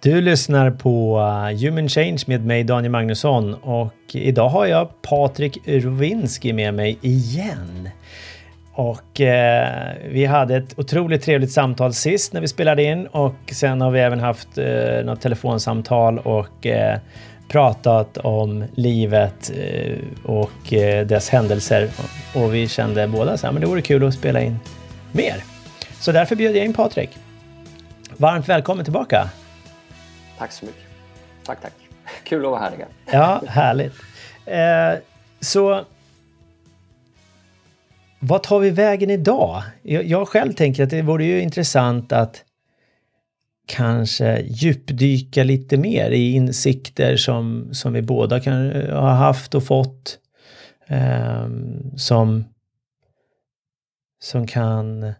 Du lyssnar på eh, Human Change med mig Daniel Magnusson och idag har jag Patrik Rowinski med mig igen. Och eh, vi hade ett otroligt trevligt samtal sist när vi spelade in och sen har vi även haft eh, något telefonsamtal och eh, pratat om livet eh, och eh, dess händelser. Och vi kände båda så här, men det vore kul att spela in mer. Så därför bjöd jag in Patrik. Varmt välkommen tillbaka! Tack så mycket. Tack, tack. Kul att vara här igen. Ja, härligt. Eh, så vad tar vi vägen idag? Jag, jag själv tänker att det vore ju intressant att kanske djupdyka lite mer i insikter som, som vi båda kan eh, ha haft och fått. Eh, som, som kan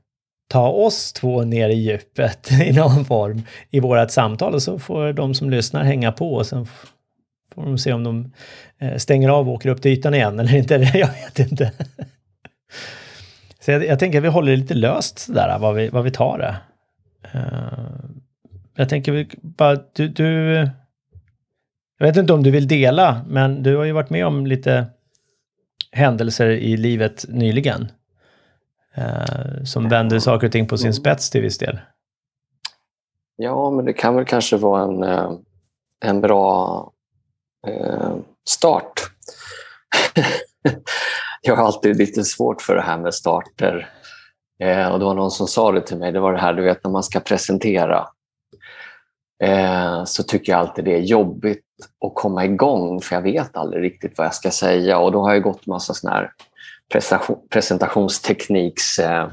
ta oss två ner i djupet i någon form i vårat samtal och så får de som lyssnar hänga på och sen får de se om de eh, stänger av och åker upp till ytan igen eller inte. Jag vet inte. Så jag, jag tänker att vi håller det lite löst sådär, vad vi, vad vi tar det. Eh, jag tänker bara, du, du... Jag vet inte om du vill dela, men du har ju varit med om lite händelser i livet nyligen. Uh, som vänder saker och ting på sin mm. spets till viss del. Ja, men det kan väl kanske vara en, eh, en bra eh, start. jag har alltid lite svårt för det här med starter. Eh, och det var någon som sa det till mig, det var det här du vet när man ska presentera. Eh, så tycker jag alltid det är jobbigt att komma igång för jag vet aldrig riktigt vad jag ska säga och då har jag gått massa sån här presentationstekniks eh,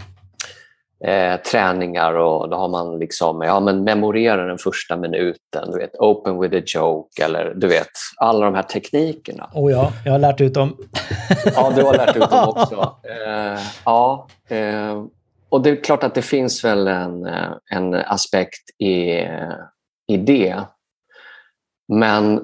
eh, träningar och då har man liksom, ja men memorera den första minuten, du vet, open with a joke eller du vet, alla de här teknikerna. Oh ja, jag har lärt ut dem. ja, du har lärt ut dem också. Eh, ja, eh, och det är klart att det finns väl en, eh, en aspekt i, i det. Men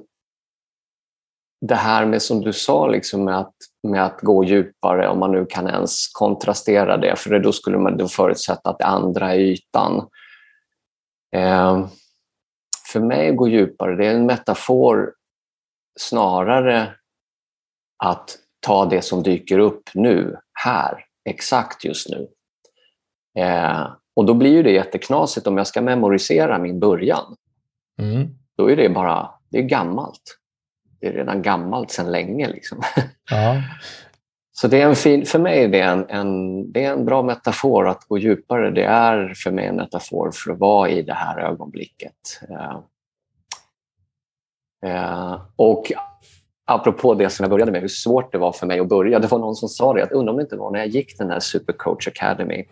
det här med som du sa, liksom med, att, med att gå djupare, om man nu kan ens kontrastera det, för då skulle man då förutsätta att det andra är ytan. Eh, för mig att gå djupare, det är en metafor snarare att ta det som dyker upp nu, här, exakt just nu. Eh, och då blir det jätteknasigt om jag ska memorisera min början. Mm. Då är det bara, det är gammalt det är redan gammalt sedan länge. Liksom. Ja. Så det är en fin, för mig är det en, en, det är en bra metafor att gå djupare. Det är för mig en metafor för att vara i det här ögonblicket. Uh, uh, och apropå det som jag började med, hur svårt det var för mig att börja. Det var någon som sa det, att undrar om det inte var när jag gick den här Supercoach Academy.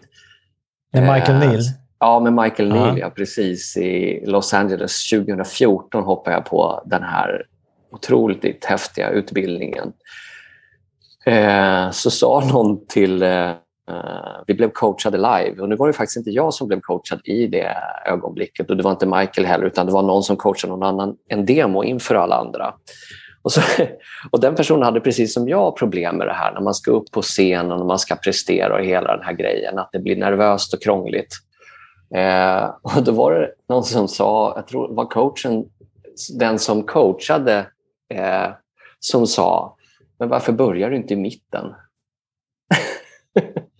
Med Michael uh, Neal? Ja, med Michael Neal, ja, precis. I Los Angeles 2014 hoppade jag på den här otroligt häftiga utbildningen. Eh, så sa någon till... Eh, Vi blev coachade live och nu var det faktiskt inte jag som blev coachad i det ögonblicket och det var inte Michael heller utan det var någon som coachade någon annan, en demo inför alla andra. Och, så, och Den personen hade precis som jag problem med det här när man ska upp på scenen och man ska prestera och hela den här grejen, att det blir nervöst och krångligt. Eh, och Då var det någon som sa, jag tror var coachen, den som coachade eh, som sa, men varför börjar du inte i mitten?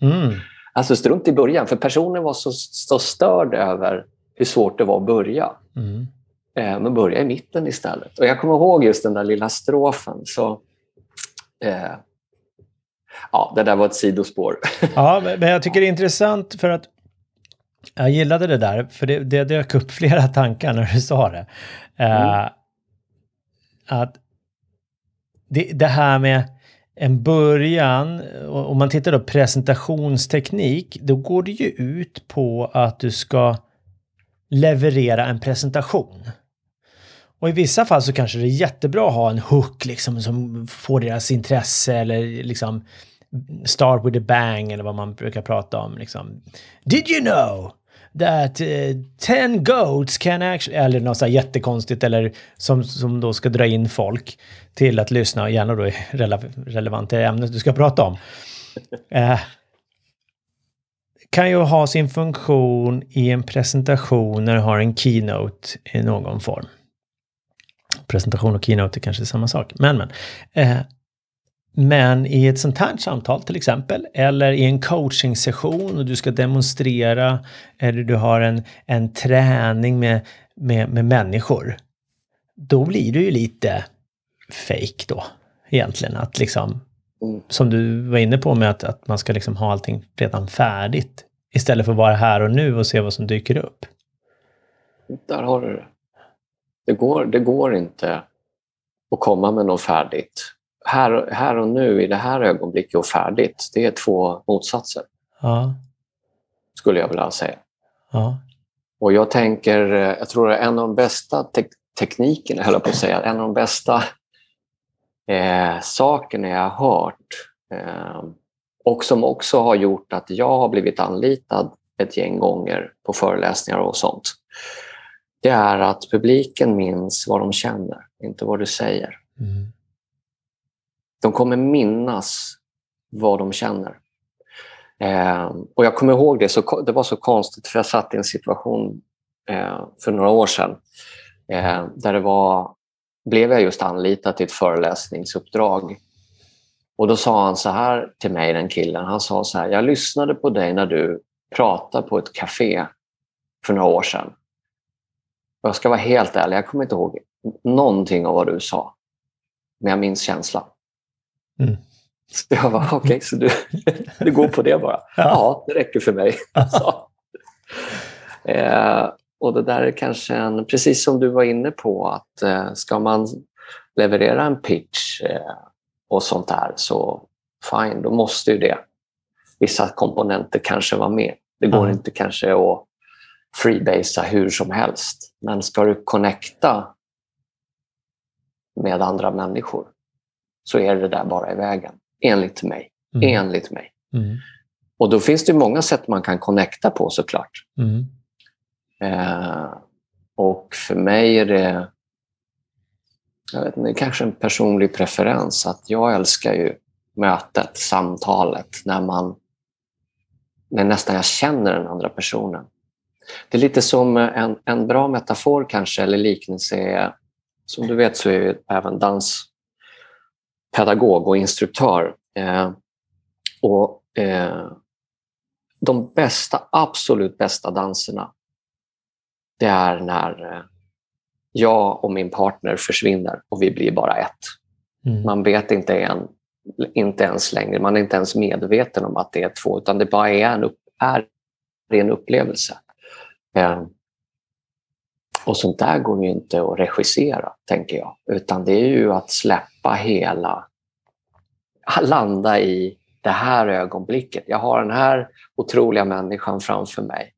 mm. Alltså strunt i början, för personen var så, så störd över hur svårt det var att börja. Mm. Eh, men börja i mitten istället. Och Jag kommer ihåg just den där lilla strofen. Så, eh, ja, det där var ett sidospår. ja, men jag tycker det är intressant för att jag gillade det där, för det, det dök upp flera tankar när du sa det. Eh, mm att det, det här med en början, eh, om man tittar då presentationsteknik, då går det ju ut på att du ska leverera en presentation. Och i vissa fall så kanske det är jättebra att ha en hook liksom som får deras intresse eller liksom start with a bang eller vad man brukar prata om liksom. Did you know? That uh, ten goats can actually, eller något så här jättekonstigt eller som, som då ska dra in folk till att lyssna, gärna då rele relevant till ämnet du ska prata om. Uh, kan ju ha sin funktion i en presentation när du har en keynote i någon form. Presentation och keynote är kanske samma sak, men men. Eh, men i ett sånt här samtal till exempel, eller i en coaching-session och du ska demonstrera, eller du har en, en träning med, med, med människor, då blir det ju lite fake då, egentligen. Att liksom, mm. som du var inne på med att, att man ska liksom ha allting redan färdigt, istället för att vara här och nu och se vad som dyker upp. Där har du det. Det går, det går inte att komma med något färdigt här, här och nu, i det här ögonblicket och färdigt, det är två motsatser. Ja. Skulle jag vilja säga. Ja. Och jag tänker, jag tror att en av de bästa te teknikerna, höll på att säga, en av de bästa eh, sakerna jag har hört eh, och som också har gjort att jag har blivit anlitad ett gäng gånger på föreläsningar och sånt. Det är att publiken minns vad de känner, inte vad du säger. Mm. De kommer minnas vad de känner. Eh, och Jag kommer ihåg det, så, det var så konstigt för jag satt i en situation eh, för några år sedan eh, där det var, blev jag just anlitad till ett föreläsningsuppdrag. Och Då sa han så här till mig, den killen. Han sa så här, jag lyssnade på dig när du pratade på ett café för några år sedan. Och jag ska vara helt ärlig, jag kommer inte ihåg någonting av vad du sa. Men jag minns känslan. Mm. Så jag var okej, okay, så du, du går på det bara? Ja, ja det räcker för mig. eh, och det där är kanske en, precis som du var inne på, att eh, ska man leverera en pitch eh, och sånt där så fine, då måste ju det. Vissa komponenter kanske vara med. Det går mm. inte kanske att freebasea hur som helst. Men ska du connecta med andra människor så är det där bara i vägen. Enligt mig. Mm. Enligt mig. Mm. Och då finns det många sätt man kan connecta på såklart. Mm. Eh, och för mig är det, jag vet inte, kanske en personlig preferens att jag älskar ju mötet, samtalet, när man när nästan jag känner den andra personen. Det är lite som en, en bra metafor kanske, eller liknelse som du vet så är även dans pedagog och instruktör. Eh, och eh, De bästa, absolut bästa danserna, det är när eh, jag och min partner försvinner och vi blir bara ett. Mm. Man vet inte, en, inte ens längre, man är inte ens medveten om att det är två, utan det bara är en, upp, är en upplevelse. Eh, och sånt där går ju inte att regissera, tänker jag. Utan det är ju att släppa hela, landa i det här ögonblicket. Jag har den här otroliga människan framför mig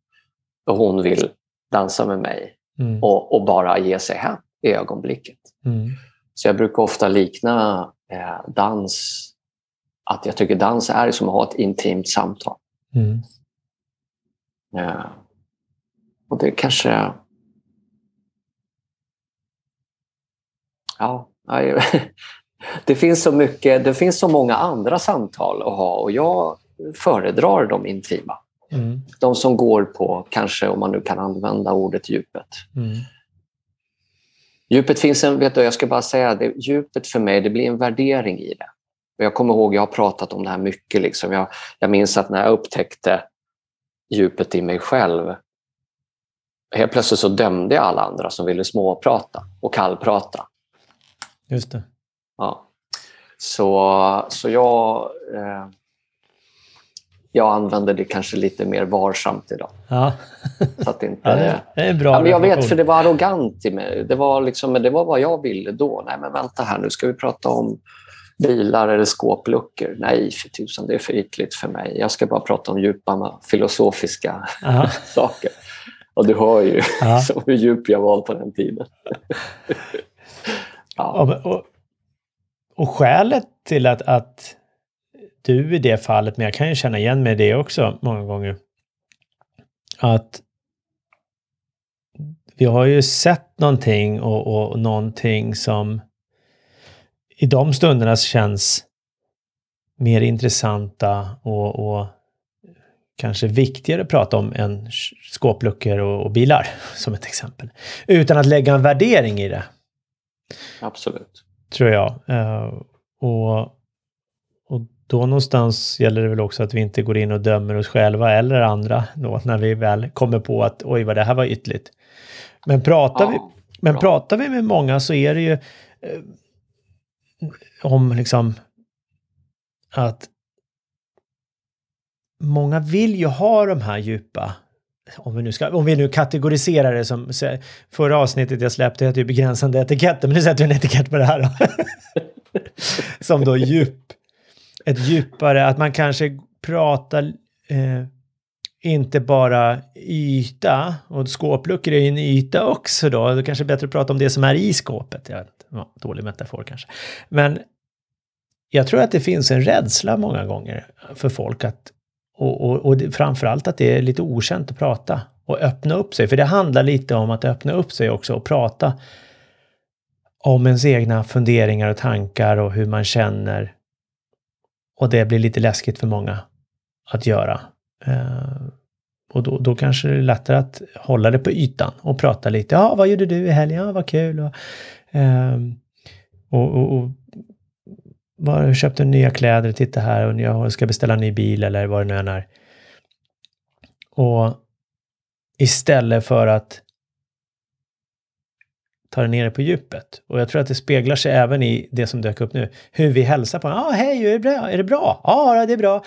och hon vill dansa med mig mm. och, och, bara ge sig hem i ögonblicket. Mm. Så jag brukar ofta likna eh, dans, att jag tycker dans är som att ha ett intimt samtal. Mm. Eh, och det kanske Ja, det finns så mycket, det finns så många andra samtal att ha och jag föredrar de intima. Mm. De som går på, kanske om man nu kan använda ordet djupet. Mm. Djupet finns en, vet du, jag ska bara säga det, djupet för mig, det blir en värdering i det. Jag kommer ihåg, jag har pratat om det här mycket. Liksom. Jag, jag minns att när jag upptäckte djupet i mig själv, helt plötsligt så dömde jag alla andra som ville småprata och kallprata. Just det. Ja. Så, så jag, eh, jag använder det kanske lite mer varsamt idag. Ja. Så att inte, ja, det är bra ja, men Jag vet, för det var arrogant i mig. Det var, liksom, det var vad jag ville då. Nej, men vänta här, nu ska vi prata om bilar eller skåpluckor. Nej, för tusan, det är för ytligt för mig. Jag ska bara prata om djupa filosofiska saker. Och du hör ju hur djup jag var på den tiden. Ja. Och, och skälet till att, att du i det fallet, men jag kan ju känna igen mig i det också många gånger, att vi har ju sett någonting och, och, och någonting som i de stunderna känns mer intressanta och, och kanske viktigare att prata om än skåpluckor och, och bilar, som ett exempel. Utan att lägga en värdering i det. Absolut. Tror jag. Uh, och, och då någonstans gäller det väl också att vi inte går in och dömer oss själva eller andra då när vi väl kommer på att oj vad det här var ytligt. Men pratar, ja, vi, men pratar vi med många så är det ju eh, om liksom att många vill ju ha de här djupa om vi, nu ska, om vi nu kategoriserar det som förra avsnittet jag släppte heter ju begränsande etiketter, men nu sätter vi en etikett på det här då. som då djup. Ett djupare, att man kanske pratar eh, inte bara yta, och skåpluckor är ju en yta också då, då kanske är bättre att prata om det som är i skåpet. Jag vet, ja, dålig metafor kanske. Men jag tror att det finns en rädsla många gånger för folk att och, och, och framförallt att det är lite okänt att prata och öppna upp sig. För det handlar lite om att öppna upp sig också och prata om ens egna funderingar och tankar och hur man känner. Och det blir lite läskigt för många att göra. Eh, och då, då kanske det är lättare att hålla det på ytan och prata lite. Ja, vad gjorde du i helgen? Ja, vad kul. Och, eh, och, och, och var, köpte nya kläder, titta här och jag ska beställa en ny bil eller vad det nu än är. Och istället för att ta det ner på djupet. Och jag tror att det speglar sig även i det som dök upp nu. Hur vi hälsar på Ja, ah, hej, är det bra? Är det bra? Ja, det är bra.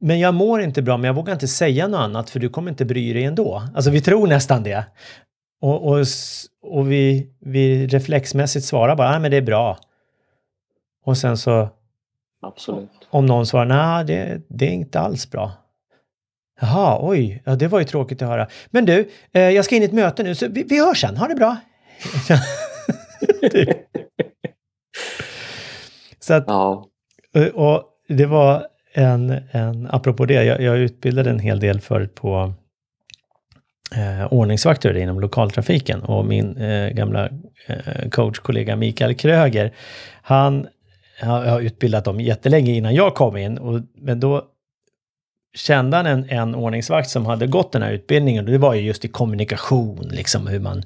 Men jag mår inte bra, men jag vågar inte säga något annat för du kommer inte bry dig ändå. Alltså vi tror nästan det. Och, och, och vi, vi reflexmässigt svarar bara, nej men det är bra. Och sen så Absolut. Om någon svarar nej, det, det är inte alls bra. Jaha, oj, ja, det var ju tråkigt att höra. Men du, eh, jag ska in i ett möte nu, så vi, vi hörs sen. Ha det bra! så att, ja. Eh, och det var en, en, apropå det, jag, jag utbildade en hel del förut på eh, ordningsvakter inom lokaltrafiken och min eh, gamla eh, coachkollega Mikael Kröger, han jag har utbildat dem jättelänge innan jag kom in. Och, men då kände han en, en ordningsvakt som hade gått den här utbildningen. Och det var ju just i kommunikation, liksom hur man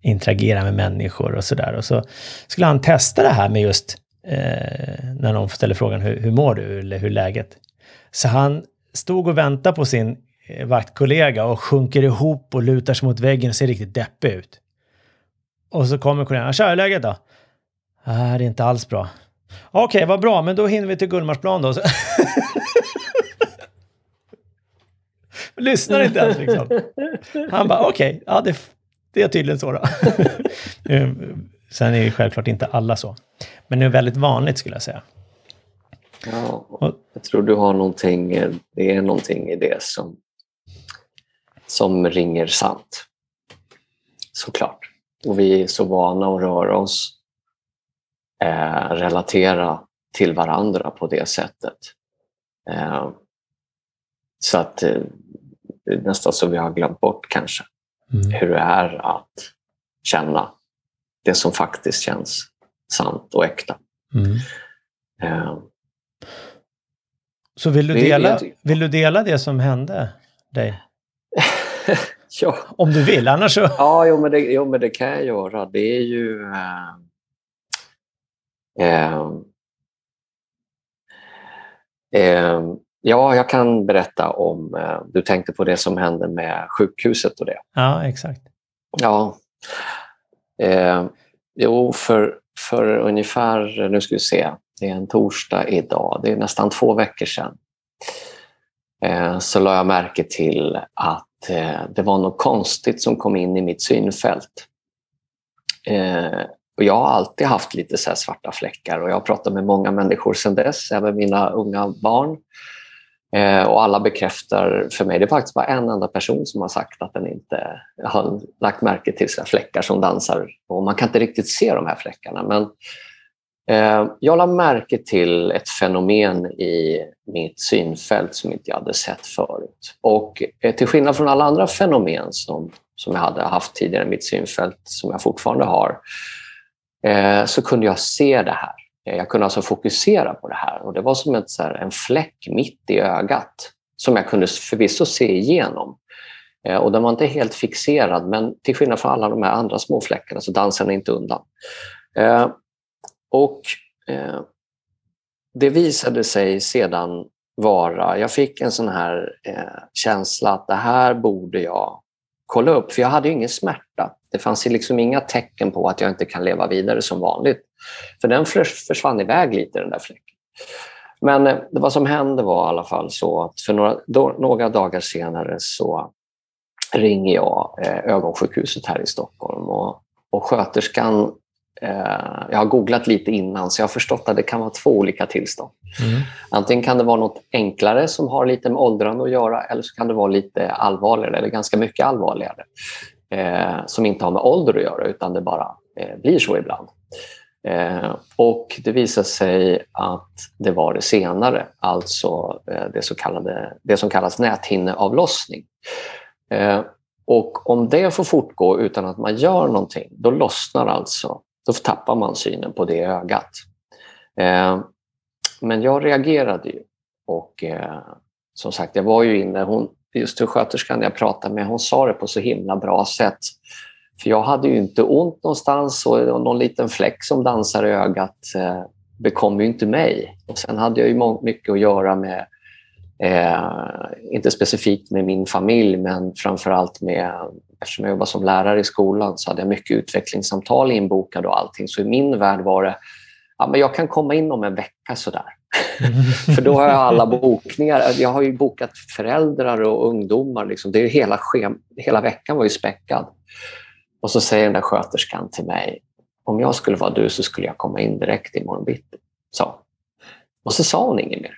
interagerar med människor och sådär. Och så skulle han testa det här med just eh, när någon ställer frågan hur, hur mår du eller hur är läget? Så han stod och väntade på sin eh, vaktkollega och sjunker ihop och lutar sig mot väggen och ser riktigt deppig ut. Och så kommer kollegan, tja hur är läget då? Ah, det är inte alls bra. Okej, okay, vad bra, men då hinner vi till Gullmarsplan då. Lyssnar inte ens liksom. Han bara, okej, okay, ja det, det är tydligen så då. Sen är ju självklart inte alla så. Men det är väldigt vanligt skulle jag säga. Ja, jag tror du har någonting, det är någonting i det som, som ringer sant. Såklart. Och vi är så vana att röra oss eh, relatera till varandra på det sättet. Eh, så att eh, nästan så vi har glömt bort kanske mm. hur det är att känna det som faktiskt känns sant och äkta. Mm. Eh, så vill du, dela, vill du dela det som hände dig? ja. Om du vill, annars så... Ja, jo men, det, jo, men det kan jag göra. Det är ju... Eh, Eh, eh, ja, jag kan berätta om... Eh, du tänkte på det som hände med sjukhuset och det. Ja, exakt. Ja. Eh, jo, för, för ungefär, nu ska vi se, det är en torsdag idag, det är nästan två veckor sedan, eh, så la jag märke till att eh, det var något konstigt som kom in i mitt synfält. Och jag har alltid haft lite så svarta fläckar och jag har pratat med många människor sedan dess, även mina unga barn. Eh, och alla bekräftar för mig, det är faktiskt bara en enda person som har sagt att den inte har lagt märke till sina fläckar som dansar. Och man kan inte riktigt se de här fläckarna. Men eh, jag lade märke till ett fenomen i mitt synfält som inte jag hade sett förut. Och eh, till skillnad från alla andra fenomen som, som jag hade haft tidigare i mitt synfält, som jag fortfarande har, Eh, så kunde jag se det här. Eh, jag kunde alltså fokusera på det här och det var som ett, så här, en fläck mitt i ögat som jag kunde förvisso se igenom. Eh, och den var inte helt fixerad, men till skillnad från alla de här andra små fläckarna så dansade den inte undan. Och det visade sig sedan vara, jag fick en sån här känsla att det här borde jag kolla upp, för jag hade ingen smärta. Det fanns liksom inga tecken på att jag inte kan leva vidare som vanligt. För den försvann iväg lite, den där fläcken. Men eh, vad som hände var i alla fall så att för några, då, några dagar senare så ringer jag eh, ögonsjukhuset här i Stockholm och, och sköterskan Eh, jag har googlat lite innan så jag har förstått att det kan vara två olika tillstånd. Mm. Antingen kan det vara något enklare som har lite med åldrande att göra eller så kan det vara lite allvarligare eller ganska mycket allvarligare eh, som inte har med ålder att göra utan det bara eh, blir så ibland. Eh, och Det visade sig att det var det senare, alltså eh, det, så kallade, det som kallas näthinneavlossning. Eh, och om det får fortgå utan att man gör någonting, då lossnar alltså då tappar man synen på det ögat. Eh, men jag reagerade ju. Och eh, som sagt, jag var ju inne, hon, just sköterskan jag pratade med, hon sa det på så himla bra sätt. För jag hade ju inte ont någonstans och någon liten fläck som dansar i ögat eh, bekom ju inte mig. Och sen hade jag ju mycket att göra med, eh, inte specifikt med min familj, men framför allt med eftersom jag jobbar som lärare i skolan så hade jag mycket utvecklingssamtal inbokade och allting. Så i min värld var det, ja, men jag kan komma in om en vecka sådär. För då har jag alla bokningar. Jag har ju bokat föräldrar och ungdomar. Liksom. Det är hela, schem hela veckan var ju späckad. Och så säger den där sköterskan till mig, om jag skulle vara du så skulle jag komma in direkt imorgon bitti. Så. Och så sa hon inget mer.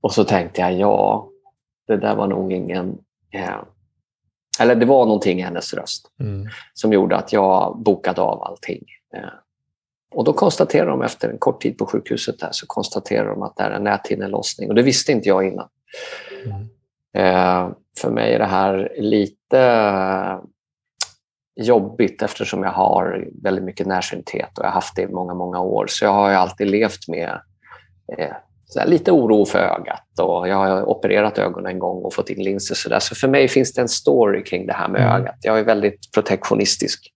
Och så tänkte jag, ja, det där var nog ingen eh, eller det var någonting i hennes röst mm. som gjorde att jag bokade av allting. Eh, och då konstaterade de efter en kort tid på sjukhuset där, så konstaterade de att det är en näthinnelossning. Och det visste inte jag innan. Mm. Eh, för mig är det här lite jobbigt eftersom jag har väldigt mycket närsynthet och jag har haft det i många, många år. Så jag har alltid levt med eh, lite oro för ögat. Och jag har opererat ögonen en gång och fått in linser. Så, där. så för mig finns det en story kring det här med mm. ögat. Jag är väldigt protektionistisk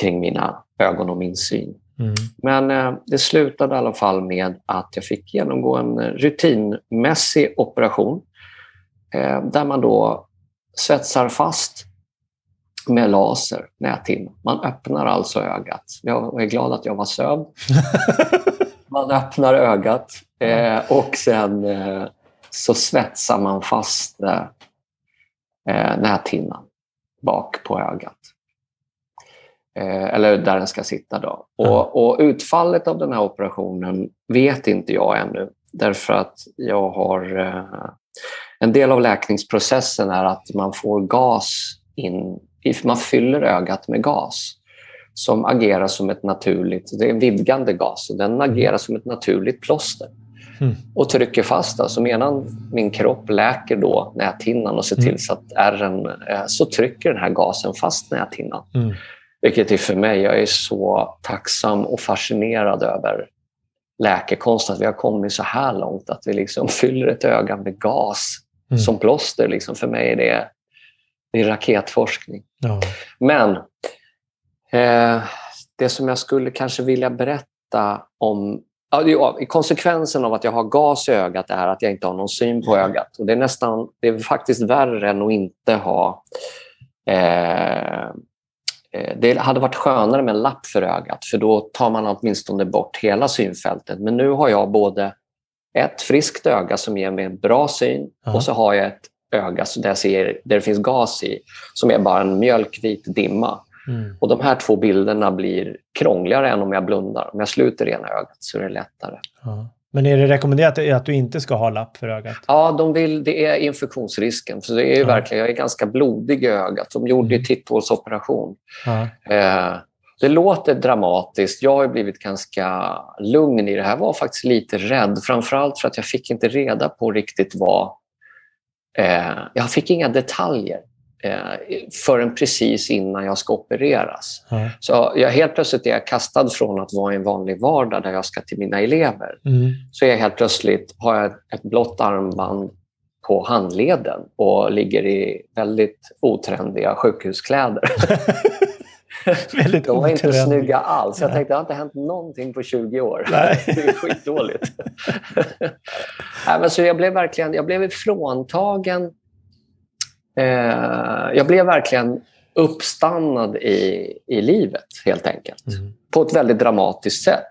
kring mina ögon och min syn. Mm. Men eh, det slutade i alla fall med att jag fick genomgå en rutinmässig operation eh, där man då svetsar fast med laser näthinnan. Man öppnar alltså ögat. Jag är glad att jag var sövd. Man öppnar ögat eh, och sen eh, så svetsar man fast eh, eh, näthinnan bak på ögat. Eh, eller där den ska sitta. Då. Och, och, utfallet av den här operationen vet inte jag ännu. Därför att jag har... Eh, en del av läkningsprocessen är att man får gas in. Man fyller ögat med gas som agerar som ett naturligt, det är en vidgande gas, och den mm. agerar som ett naturligt plåster mm. och trycker fast. Alltså medan min kropp läker då näthinnan och ser till mm. så att ärren, eh, så trycker den här gasen fast näthinnan. Mm. Vilket är för mig, jag är så tacksam och fascinerad över läkekonst, att vi har kommit så här långt att vi liksom fyller ett öga med gas mm. som plåster. Liksom för mig är det, det är raketforskning. Ja. Men Eh, det som jag skulle kanske vilja berätta om Ja, konsekvensen av att jag har gas i ögat är att jag inte har någon syn på ögat. Och det, är nästan, det är faktiskt värre än att inte ha... Eh, eh, det hade varit skönare med en lapp för ögat för då tar man åtminstone bort hela synfältet. Men nu har jag både ett friskt öga som ger mig en bra syn Aha. och så har jag ett öga där, jag ser, där det finns gas i som är bara en mjölkvit dimma. Mm. Och De här två bilderna blir krångligare än om jag blundar. Om jag sluter ena ögat så är det lättare. Ja. Men är det rekommenderat att du inte ska ha lapp för ögat? Ja, de vill, det är infektionsrisken. För det är ja. verkligen, jag är ganska blodig i ögat. De gjorde mm. titthålsoperation. Ja. Eh, det låter dramatiskt. Jag har blivit ganska lugn i det här. Jag var faktiskt lite rädd, framförallt för att jag fick inte reda på riktigt vad... Eh, jag fick inga detaljer förrän precis innan jag ska opereras. Mm. Så jag, helt plötsligt är jag kastad från att vara i en vanlig vardag där jag ska till mina elever. Mm. Så är jag helt plötsligt har jag ett blått armband på handleden och ligger i väldigt otrendiga sjukhuskläder. väldigt De var inte snygga alls. Jag tänkte det har inte hänt någonting på 20 år. Nej. Det är skitdåligt. Nej, men så jag blev verkligen jag blev fråntagen. Eh, jag blev verkligen uppstannad i, i livet, helt enkelt. Mm. På ett väldigt dramatiskt sätt.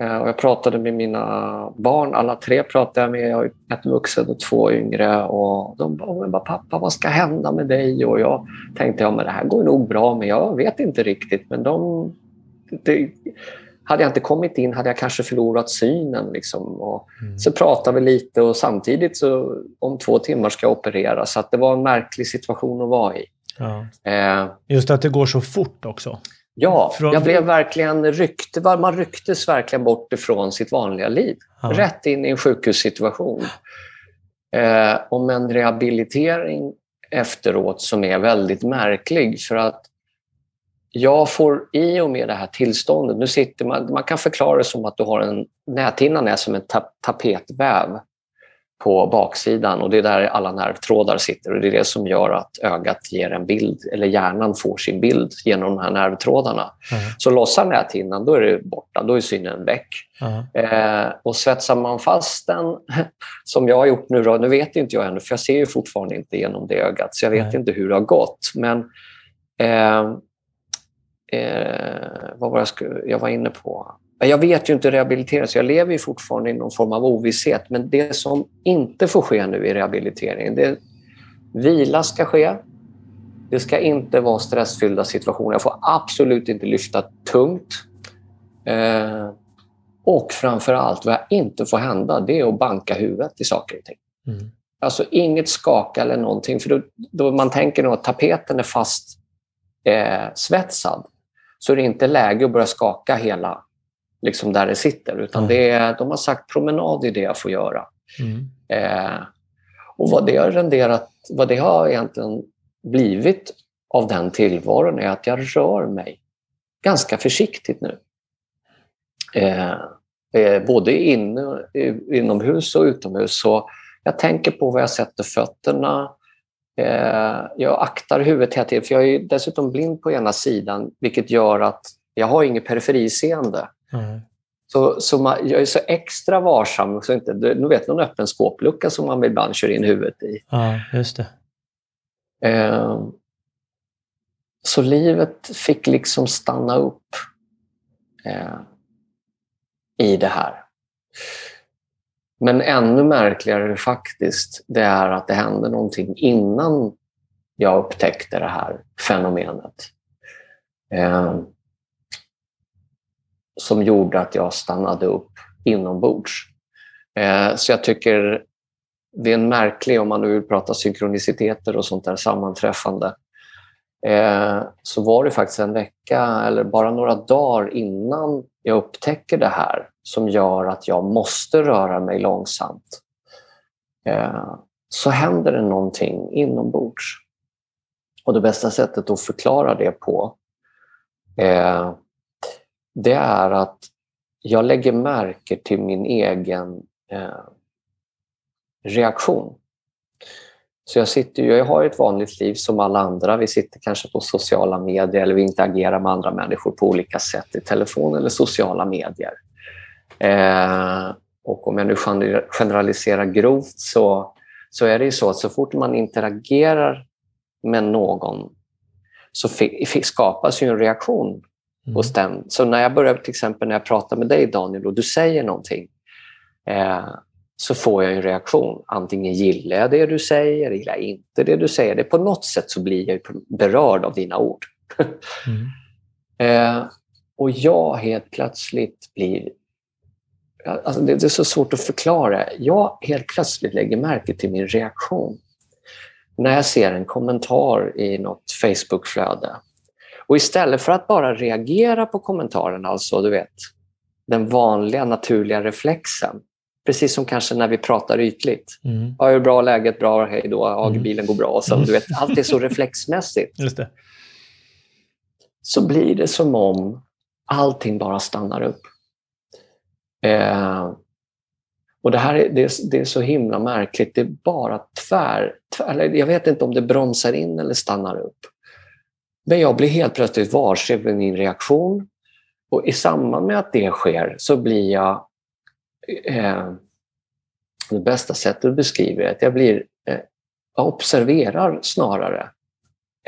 Eh, och jag pratade med mina barn, alla tre pratade jag med. Jag har ett vuxen och två yngre. Och de bara, pappa vad ska hända med dig? Och jag tänkte, ja men det här går nog bra, men jag vet inte riktigt. Men de, det, hade jag inte kommit in hade jag kanske förlorat synen. Liksom. Och Mm. så pratade vi lite och samtidigt så om två timmar ska jag operera. Så det var en märklig situation att vara i. Ja. Eh, Just att det går så fort också. ja, Från- jag blev verkligen ryckt. Man rycktes verkligen bort ifrån sitt vanliga liv. Ja. Rätt in i en sjukhussituation. Eh, om en rehabilitering efteråt som är väldigt märklig. För att jag får i och med det här tillståndet, nu sitter man, man kan förklara det som att du har en, näthinnan är som en ta, tapetväv på baksidan och det är där alla nervtrådar sitter och det är det som gör att ögat ger en bild, eller hjärnan får sin bild genom de här nervtrådarna. Ja. Så lossar näthinnan, då är det borta, då är synen väck. Ja. Eh, och svetsar man fast den, som jag har gjort nu, då, nu vet inte jag ännu, för jag ser ju fortfarande inte genom det ögat, så jag vet Nej. inte hur det har gått. Men eh, eh, vad var jag, skulle, jag var inne på? Jag vet ju inte rehabilitering, så jag lever ju fortfarande i någon form av ovisshet. Men det som inte får ske nu i rehabiliteringen, det vila ska ske. Det ska inte vara stressfyllda situationer. Jag får absolut inte lyfta tungt. Eh, och framför allt, vad jag inte får hända, det är att banka huvudet i saker och ting. Mm. Alltså inget skaka eller någonting. För då, då man tänker nog att tapeten är fast eh, svetsad så är det inte läge att börja skaka hela liksom där det sitter. Utan Nej. det är, de har sagt promenad är det jag får göra. Mm. Eh, och vad det har renderat, vad det har egentligen blivit av den tillvaron är att jag rör mig ganska försiktigt nu. Eh, eh, både inne, inomhus och utomhus. Så jag tänker på var jag sätter fötterna. Eh, jag aktar huvudet hela tiden, för jag är dessutom blind på ena sidan, vilket gör att jag har inget periferiseende. Ja. Så, så man, jag är så extra varsam. Så inte, du vet någon öppen skåplucka som man ibland kör in huvudet i. ja, just det. Eh, så livet fick liksom stanna upp eh, i det här. Men ännu märkligare faktiskt, det är att det hände någonting innan jag upptäckte det här fenomenet. Eh, som gjorde att jag stannade upp inombords. Eh, så jag tycker det är en märklig, om man nu vill prata synkroniciteter och sånt där sammanträffande, eh, så var det faktiskt en vecka eller bara några dagar innan jag upptäcker det här som gör att jag måste röra mig långsamt. Eh, så händer det någonting inombords. Och det bästa sättet att förklara det på eh, det är att jag lägger märke till min egen eh, reaktion. Så jag, sitter jag har ett vanligt liv som alla andra. Vi sitter kanske på sociala medier eller vi interagerar med andra människor på olika sätt i telefon eller sociala medier. Eh, och om jag nu gener- generaliserar grovt så, så är det ju så att så fort man interagerar med någon så skapas ju en reaktion Mm. hos den. Så när jag börjar, till exempel när jag pratar med dig Daniel och du säger någonting eh, så får jag en reaktion. Antingen gillar jag det du säger, gillar jag inte det du säger. Det på något sätt så blir jag berörd av dina ord. Mm. Eh, och jag helt plötsligt blir... Alltså det, är så svårt att förklara. Jag helt plötsligt lägger märke till min reaktion när jag ser en kommentar i något Facebookflöde. Och istället för att bara reagera på kommentaren, alltså du vet, den vanliga naturliga reflexen, precis som kanske när vi pratar ytligt. Mm. Ja, hur bra läget? Bra, hej då. Ja, Mm. bilen går bra. Och så, du vet, allt är så reflexmässigt. Just det. så blir det som om allting bara stannar upp. Eh, Och det här är, det är, det är, så himla märkligt. Det är bara tvär, tvär... Jag vet inte om det bromsar in eller stannar upp. Men jag blir helt plötsligt varse min reaktion. Och i samband med att det sker så blir jag... Eh, det bästa sättet att beskriva det är att jag blir... Eh, jag observerar snarare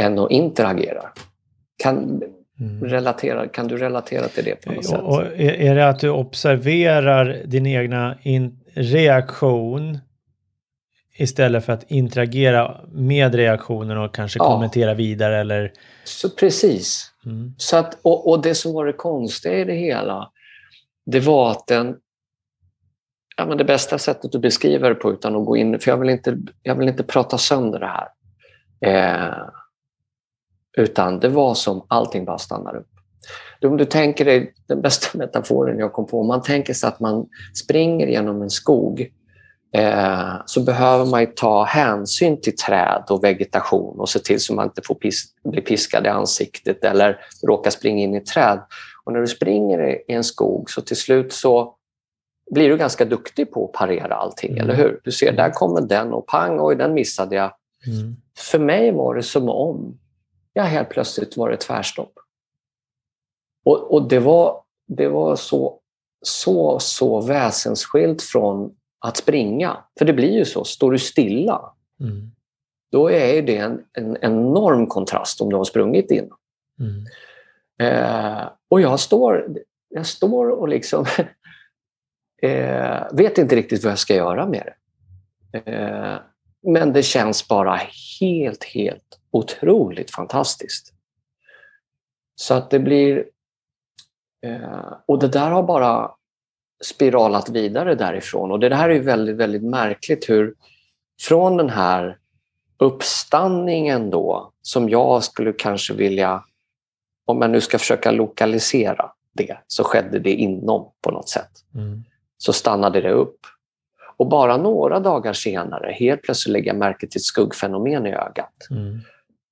än att interagera. Kan, mm. relatera, kan du relatera till det på något sätt? Och är det att du observerar din egna reaktion istället för att interagera med reaktionen och kanske ja. kommentera vidare eller? Så precis. Mm. Så att, och, och, det som var det konstiga i det hela, det var att den ja, men det bästa sättet att beskriva det på utan att gå in, för jag vill inte, jag vill inte prata sönder det här. Eh, utan det var som allting bara stannar upp. Om du tänker dig den bästa metaforen jag kom på, om man tänker sig att man springer genom en skog eh, så behöver man ta hänsyn till träd och vegetation och se till så man inte får pis bli piskad i ansiktet eller råka springa in i träd. Och när du springer i en skog så till slut så blir du ganska duktig på att parera allting, mm. eller hur? Du ser, där kommer den och pang, oj, den missade jag. Mm. För mig var det som om jag helt plötsligt var det tvärstopp. Och, och det var, det var så, så, så väsensskilt från att springa. För det blir ju så, står du stilla, mm. då är det en, en enorm kontrast om du har sprungit innan. Mm. Eh, och jag står, jag står och liksom eh, vet inte riktigt vad jag ska göra med det. Eh, men det känns bara helt, helt otroligt fantastiskt. Så att det blir... Eh, och det där har bara spiralat vidare därifrån. Och det här är väldigt, väldigt märkligt hur från den här uppstanningen då, som jag skulle kanske vilja, om jag nu ska försöka lokalisera det, så skedde det inom på något sätt. Mm. Så stannade det upp. Och bara några dagar senare, helt plötsligt lägger jag märke till ett skuggfenomen i ögat. Mm.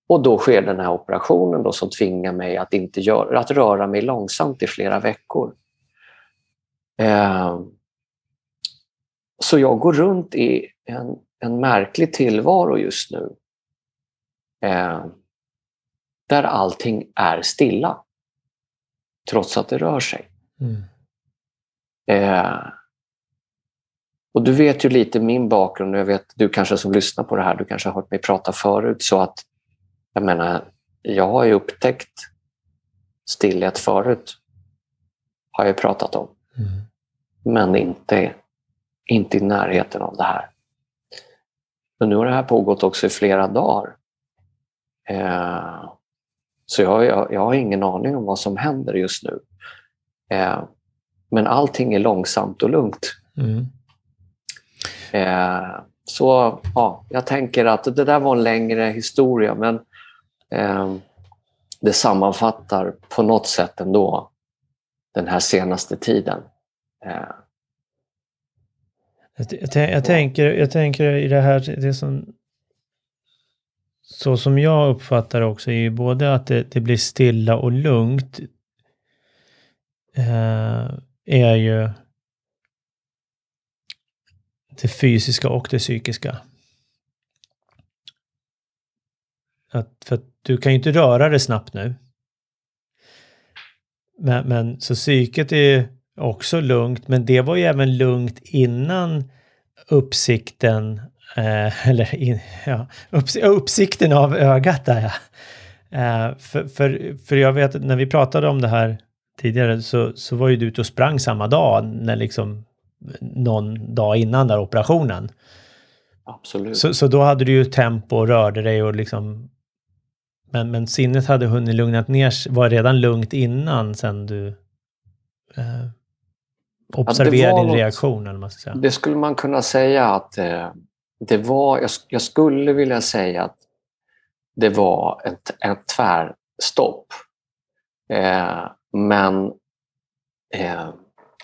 Och då sker den här operationen då som tvingar mig att, inte göra, att röra mig långsamt i flera veckor. Eh, så jag går runt i en, en märklig tillvaro just nu. Eh, där allting är stilla. Trots att det rör sig. Mm. Eh, och du vet ju lite min bakgrund jag vet du kanske som lyssnar på det här, du kanske har hört mig prata förut. Så att jag menar, jag har ju upptäckt stillhet förut. Har jag pratat om. Mm. Men inte, inte i närheten av det här. Men nu har det här pågått också i flera dagar. Eh, så jag, jag, jag, har ingen aning om vad som händer just nu. Eh, men allting är långsamt och lugnt. Mm. Eh, så ja, jag tänker att det där var en längre historia men Ehm, det sammanfattar på något sätt ändå den här senaste tiden. Eh, jag, jag, jag, tänker, jag tänker i det här, det som, så som jag uppfattar det också, är ju både att det, det blir stilla och lugnt, eh, är ju det fysiska och det psykiska. Att, för att du kan ju inte röra dig snabbt nu. Men, men så psyket är också lugnt, men det var ju även lugnt innan uppsikten, eh, eller in, ja, upps, uppsikten av ögat där ja. Eh, för, för, för jag vet att när vi pratade om det här tidigare så, så var ju du ute och sprang samma dag när liksom någon dag innan där operationen. Absolut. Så, så då hade du ju tempo och rörde dig och liksom men, men sinnet hade hunnit lugnat ner var redan lugnt innan sen du eh, observerade din något, reaktion. Eller man ska säga. Det skulle man kunna säga att eh, det var, jag, jag, skulle vilja säga att det var ett, ett tvärstopp. Eh, men eh,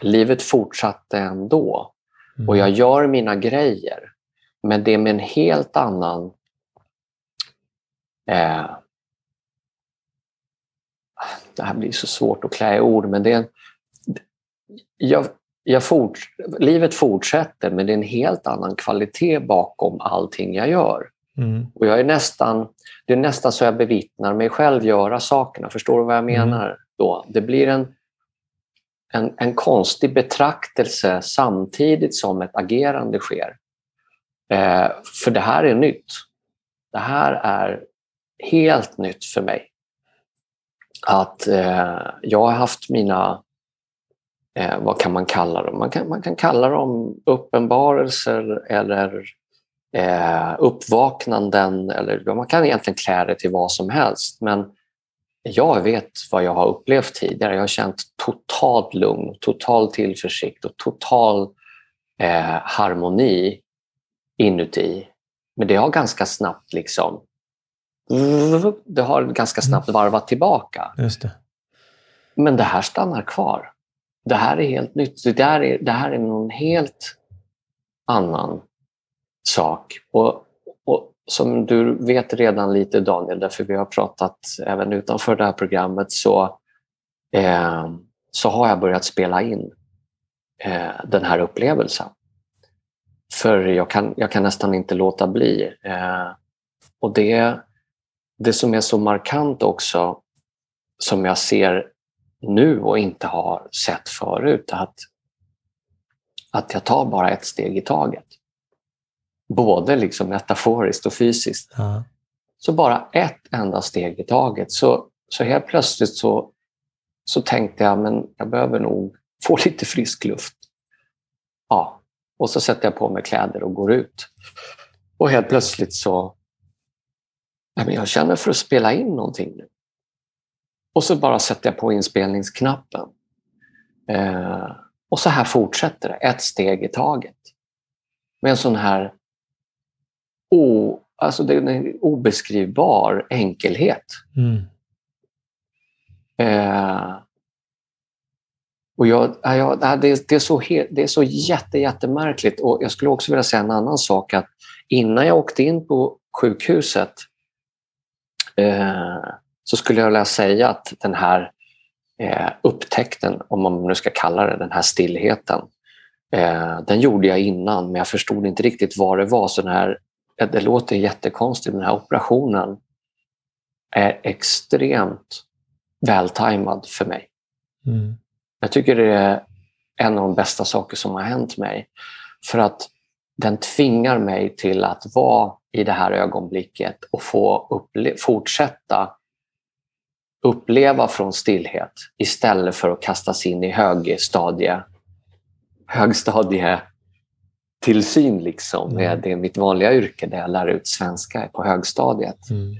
livet fortsatte ändå. Mm. Och jag gör mina grejer. Men det är med en helt annan... Eh, det här blir så svårt att klä i ord, men det är en, jag, jag fort, livet fortsätter men det är en helt annan kvalitet bakom allting jag gör. Mm. Och jag är nästan, det är nästan så jag bevittnar mig själv göra sakerna. Förstår du vad jag Mm. menar? då? Det blir en, en, en konstig betraktelse samtidigt som ett agerande sker. Eh, för det här är nytt. Det här är helt nytt för mig. Att eh, jag har haft mina, eh, vad kan man kalla dem? Man kan, man kan kalla dem uppenbarelser eller eh, uppvaknanden. Eller, man kan egentligen klä det till vad som helst. Men jag vet vad jag har upplevt tidigare. Jag har känt totalt lugn, total tillförsikt och total eh, harmoni inuti. Men det har ganska snabbt liksom det har ganska snabbt varvat tillbaka. Det. Men det här stannar kvar. Det här är helt nytt. Det här är, det här är någon helt annan sak. Och, och som du vet redan lite Daniel, därför vi har pratat även utanför det här programmet, så, eh, så har jag börjat spela in eh, den här upplevelsen. För jag kan, jag kan nästan inte låta bli. Eh, och det, det som är så markant också, som jag ser nu och inte har sett förut, att, att jag tar bara ett steg i taget. Både liksom metaforiskt och fysiskt. Ja. Så bara ett enda steg i taget. Så, så helt plötsligt så, så tänkte jag men jag behöver nog få lite frisk luft. Ja, och så sätter jag på mig kläder och går ut. Och helt plötsligt så Nej, men jag känner för att spela in någonting nu. Och så bara sätter jag på inspelningsknappen. Eh, och så här fortsätter det, ett steg i taget. Med en sån här o, alltså det är en obeskrivbar enkelhet. Mm. Eh, och jag, ja, jag, det, är, det, är så he, det är så jätte, jättemärkligt. Och jag skulle också vilja säga en annan sak. att Innan jag åkte in på sjukhuset så skulle jag vilja säga att den här eh, upptäckten, om man nu ska kalla det den här stillheten, eh, den gjorde jag innan men jag förstod inte riktigt vad det var. Så den här, det låter jättekonstigt, den här operationen är extremt vältajmad för mig. Mm. Jag tycker det är en av de bästa saker som har hänt mig. För att den tvingar mig till att vara i det här ögonblicket och få upple- fortsätta uppleva från stillhet istället för att kastas in i högstadie, högstadie tillsyn liksom. Mm. Det är mitt vanliga yrke där jag lär ut svenska på högstadiet. Mm.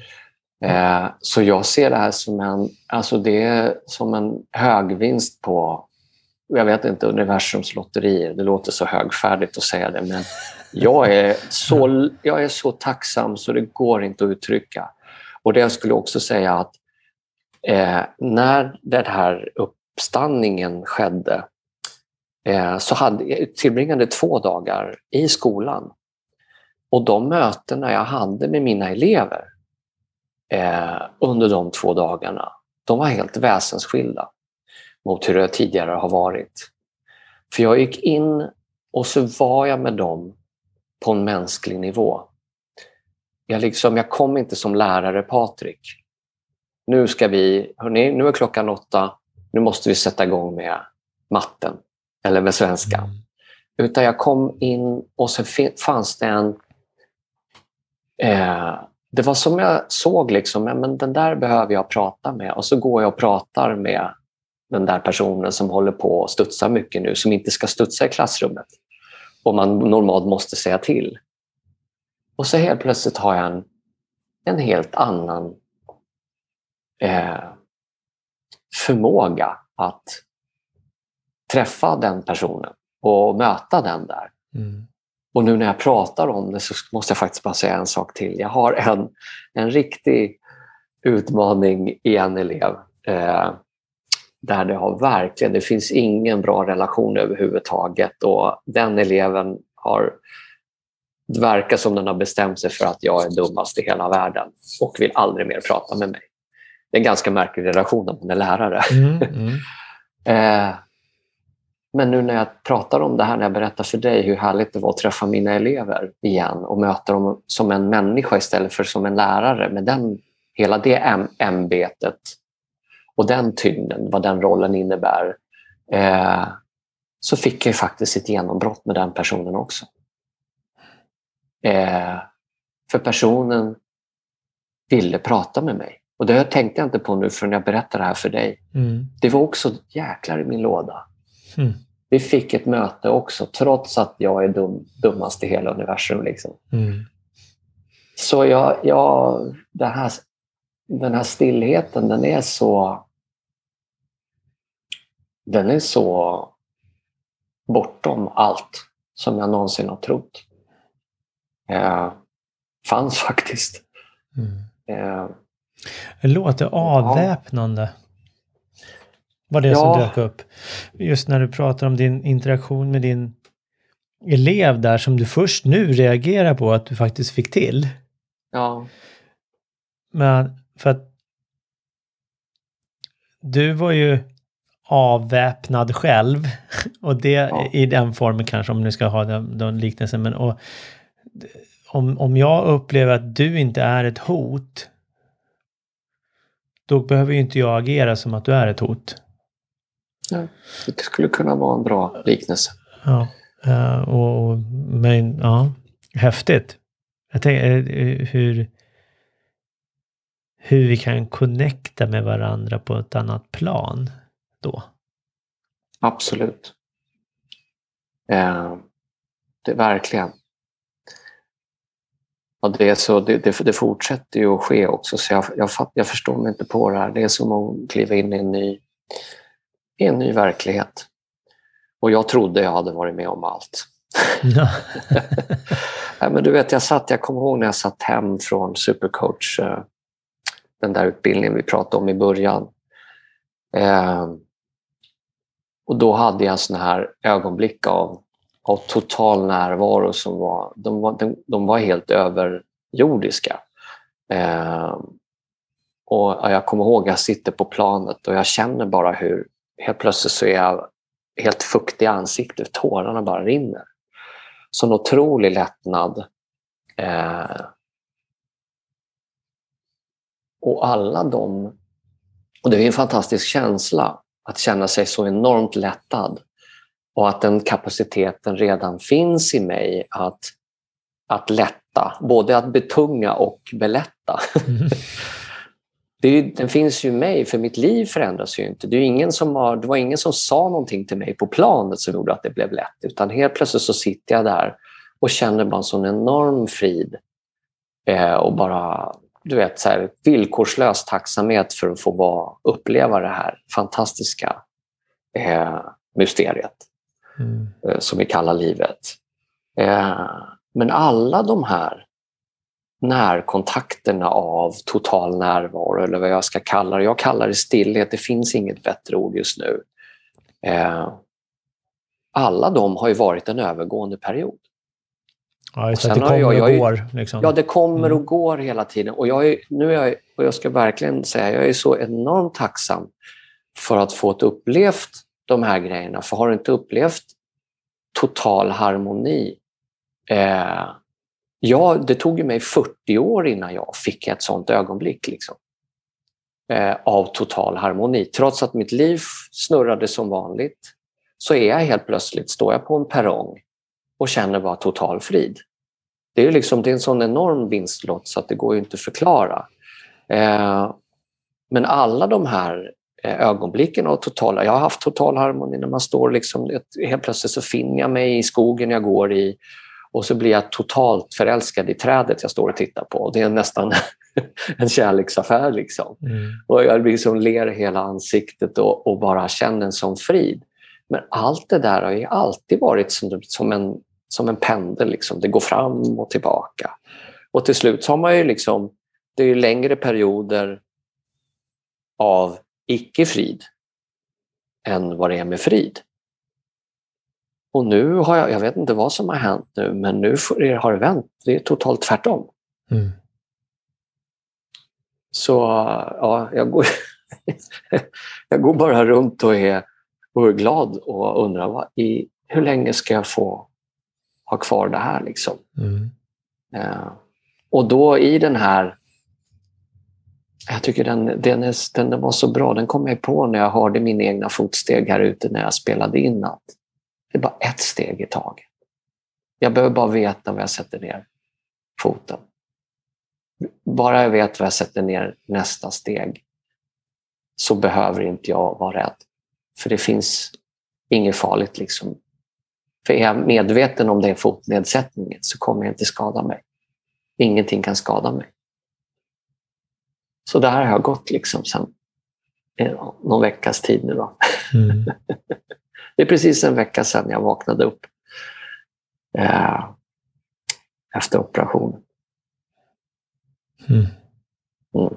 Eh, så jag ser det här som en, alltså det som en högvinst på, jag vet inte, universums lotterier. Det låter så högfärdigt att säga det, men jag är så, jag är så tacksam så det går inte att uttrycka. Och det jag skulle också säga att eh, när den här uppstanningen skedde eh, så hade, jag tillbringade två dagar i skolan. Och de mötena jag hade med mina elever eh, under de två dagarna, de var helt väsensskilda mot hur det tidigare har varit. För jag gick in och så var jag med dem på en mänsklig nivå. Jag, liksom, jag kom inte som lärare Patrik. Nu ska vi, hörni, nu är klockan åtta, nu måste vi sätta igång med matten eller med svenskan. Mm. Utan jag kom in och så fanns det en... Eh, det var som jag såg, liksom, men den där behöver jag prata med. Och så går jag och pratar med den där personen som håller på att studsa mycket nu, som inte ska studsa i klassrummet. Och man normalt måste säga till. Och så helt plötsligt har jag en, en helt annan eh, förmåga att träffa den personen och möta den där. Mm. Och nu när jag pratar om det så måste jag faktiskt bara säga en sak till. Jag har en, en riktig utmaning i en elev. Eh, där det har verkligen, det finns ingen bra relation överhuvudtaget och den eleven har det verkar som den har bestämt sig för att jag är dummast i hela världen och vill aldrig mer prata med mig. Det är en ganska märklig relation om man är lärare. Mm. Mm. Eh, men nu när jag pratar om det här, när jag berättar för dig hur härligt det var att träffa mina elever igen och möta dem som en människa istället för som en lärare med den, hela det ämbetet och den tyngden, vad den rollen innebär, eh, så fick jag faktiskt ett genombrott med den personen också. Eh, för personen ville prata med mig. Och det tänkte jag inte på nu förrän jag berättar det här för dig. Mm. Det var också jäklar i min låda. Mm. Vi fick ett möte också, trots att jag är dum, dummast i hela universum. Liksom. Mm. Så jag, jag, det här, den här stillheten, den är så... Den är så bortom allt som jag någonsin har trott. Eh, fanns faktiskt. Mm. Eh, det låter avväpnande. Var det ja. som dök upp. Just när du pratar om din interaktion med din elev där som du först nu reagerar på att du faktiskt fick till. Ja. Men för att du var ju avväpnad själv och det ja. i den formen kanske om du ska ha den, den liknelsen. Men och, om, om jag upplever att du inte är ett hot då behöver ju inte jag agera som att du är ett hot. Ja, det skulle kunna vara en bra liknelse. Ja, eh, och, men ja, häftigt. Jag tänker eh, hur, hur vi kan connecta med varandra på ett annat plan då. Absolut. Eh, det, verkligen. Och det, är så, det, det, det, fortsätter ju att ske också, så jag, jag, jag, förstår mig inte på det här. Det är som att kliva in i en ny, i en ny verklighet. Och jag trodde jag hade varit med om allt. Ja. men du vet, jag, satt, jag kommer ihåg när jag satt hem från Supercoach, eh, den där utbildningen vi pratade om i början. Eh, och då hade jag såna här ögonblick av av total närvaro som var, de var, de, de var helt överjordiska. Eh, och jag kommer ihåg att jag sitter på planet och jag känner bara hur helt plötsligt så är jag helt fuktig i ansiktet, tårarna bara rinner. Så en otrolig lättnad. Eh, och alla de... Och det är en fantastisk känsla att känna sig så enormt lättad och att den kapaciteten redan finns i mig att, att lätta, både att betunga och belätta. Mm. det är, den finns ju i mig, för mitt liv förändras ju inte. Det, är ingen som har, det var ingen som sa någonting till mig på planet som gjorde att det blev lätt, utan helt plötsligt så sitter jag där och känner bara en sån enorm frid eh, och bara du vet, så här, villkorslös tacksamhet för att få vara, uppleva det här fantastiska eh, mysteriet mm. Eh, som vi kallar livet. Eh, men alla de här närkontakterna av total närvaro eller vad jag ska kalla det. Jag kallar det stillhet, det finns inget bättre ord just nu. Eh, alla de har ju varit en övergående period. Ja, just att det kommer jag, jag, och går. Liksom. Ja, det kommer mm. och går hela tiden. Och jag, är, nu är jag, och jag ska verkligen säga, jag är så enormt tacksam för att få ett upplevt de här grejerna. För har du inte upplevt total harmoni eh, ja, det tog mig 40 år innan jag fick ett sånt ögonblick. Liksom, eh, av total harmoni. Trots att mitt liv snurrade som vanligt så är jag helt plötsligt, står jag på en perrong och känner bara total frid. Det är, liksom, det är en sån enorm vinstlott så att det går inte att förklara. Eh, men alla de här Eh, ögonblicken av total... Jag har haft total harmoni när man står liksom... Helt plötsligt så finner jag mig i skogen jag går i och så blir jag totalt förälskad i trädet jag står och tittar på. Det är nästan en kärleksaffär. Liksom. Mm. Och jag liksom ler hela ansiktet och, och, bara känner en sån frid. Men allt det där har ju alltid varit som, som, en, som en pendel. Liksom. Det går fram och tillbaka. Och till slut så har man ju liksom... Det är längre perioder av icke-frid än vad det är med frid. Och nu har jag, jag vet inte vad som har hänt nu, men nu har det vänt. Det är totalt tvärtom. Mm. Så ja, jag går, jag går bara runt och är och är glad och undrar vad, i, hur länge ska jag få ha kvar det här? Liksom? Mm. Eh, och då i den här jag tycker den, den, är, den var så bra. Den kom jag på när jag hörde mina egna fotsteg här ute när jag spelade in. Att det är bara ett steg i taget. Jag behöver bara veta var jag sätter ner foten. Bara jag vet var jag sätter ner nästa steg så behöver inte jag vara rädd. För det finns inget farligt. Liksom. För är jag medveten om den fotnedsättningen så kommer jag inte skada mig. Ingenting kan skada mig. Så det här har gått liksom sen eh, någon veckas tid nu. Då. Mm. det är precis en vecka sedan jag vaknade upp eh, efter operationen. Mm. Mm.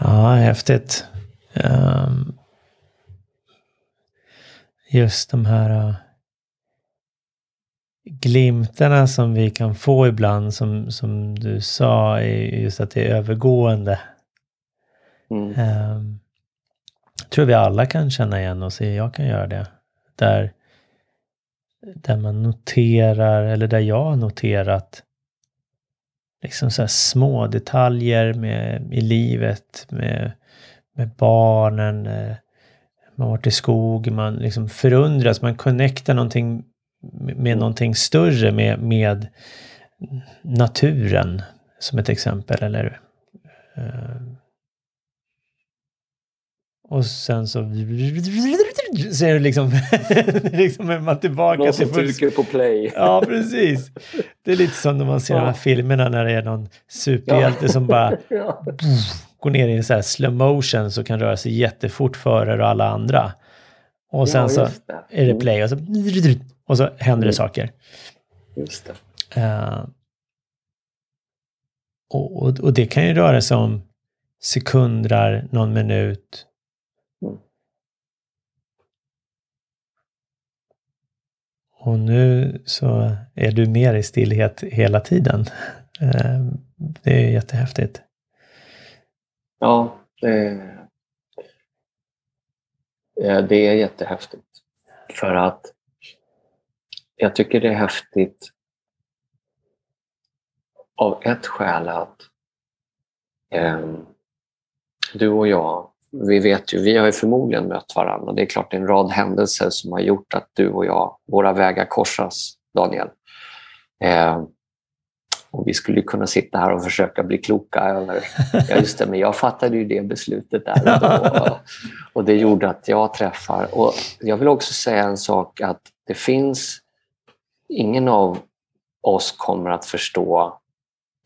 Ja, häftigt. Um, just de här uh, glimtarna som vi kan få ibland, som, som du sa, är just att det är övergående. Mm. Um, tror vi alla kan känna igen oss i, jag kan göra det. Där, där man noterar, eller där jag har noterat liksom så små detaljer med, i livet, med, med barnen, eh, man har varit i skog, man liksom förundras, man connectar någonting med någonting större, med, med naturen som ett exempel. Eller, uh, och sen så så är det liksom, liksom är man tillbaka någon till... Någon som trycker på play. Ja, precis. Det är lite som när man ser ja. de här filmerna när det är någon superhjälte ja. som bara ja. Går ner i en så här slow motion så kan röra sig jättefort före och alla andra. Och sen så är det play och så, och så händer det mm. saker. Just det. Uh, och, och, och det kan ju röra sig om sekunder, någon minut, Och nu så är du mer i stillhet hela tiden. Eh, det är jättehäftigt. Ja, det, det är jättehäftigt. För att jag tycker det är häftigt av ett skäl att eh, du och jag vi vet ju, vi har ju förmodligen mött varandra. Det är klart det är en rad händelser som har gjort att du och jag, våra vägar korsas, Daniel. Eh, och vi skulle kunna sitta här och försöka bli kloka över... Ja, just det, men jag fattade ju det beslutet där och då. Och det gjorde att jag träffar... Och jag vill också säga en sak att det finns... Ingen av oss kommer att förstå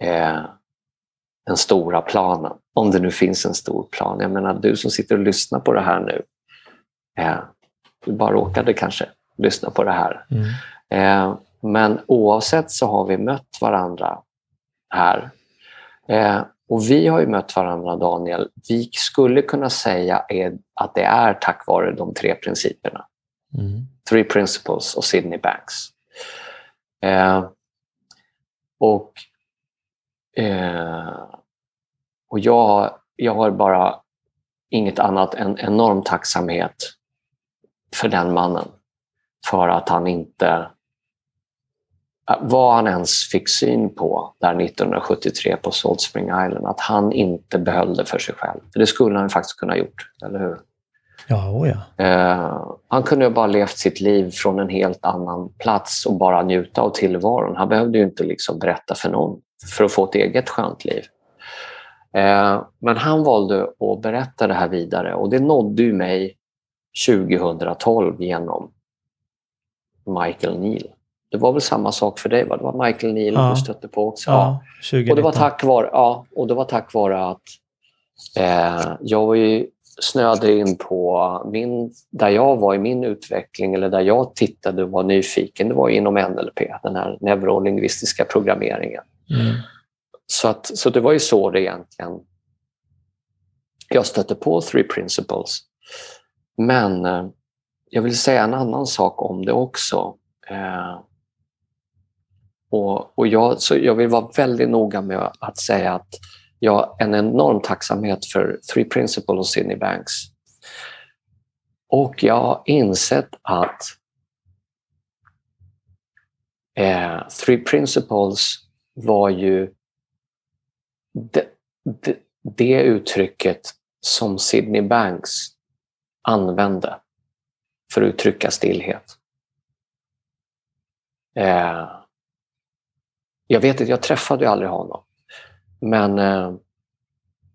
eh, den stora planen. Om det nu finns en stor plan. Jag menar, du som sitter och lyssnar på det här nu. Eh, du bara råkade kanske lyssna på det här. Mm. Eh, men oavsett så har vi mött varandra här. Eh, och vi har ju mött varandra, Daniel. Vi skulle kunna säga att det är tack vare de tre principerna. Mm. Three Principles och Sydney Banks. Eh, och eh, och jag, jag har bara inget annat än enorm tacksamhet för den mannen. För att han inte... Vad han ens fick syn på där 1973 på Salt Spring Island, att han inte behöll det för sig själv. För det skulle han faktiskt kunna ha gjort, eller hur? Ja, oh ja. Eh, han kunde ju bara levt sitt liv från en helt annan plats och bara njuta av tillvaron. Han behövde ju inte liksom berätta för någon för att få ett eget skönt liv. Eh, men han valde att berätta det här vidare och det nådde ju mig 2012 genom Michael Neal. Det var väl samma sak för dig? Va? Det var Michael Neal ja. du stötte på också? Ja, ja. Och, det var tack vare, ja, och det var tack vare att eh, jag var ju snöade in på min, där jag var i min utveckling eller där jag tittade och var nyfiken. Det var inom NLP, den här neurolingvistiska programmeringen. Mm. Så, att, så det var ju så det egentligen... Jag stötte på Three Principles. Men eh, jag vill säga en annan sak om det också. Eh, och, och jag, så jag vill vara väldigt noga med att säga att jag har en enorm tacksamhet för Three Principles och Sydney Banks. Och jag har insett att eh, Three Principles var ju det, det, det uttrycket som Sydney Banks använde för att uttrycka stillhet. Eh, jag vet inte, jag träffade ju aldrig honom. Men eh,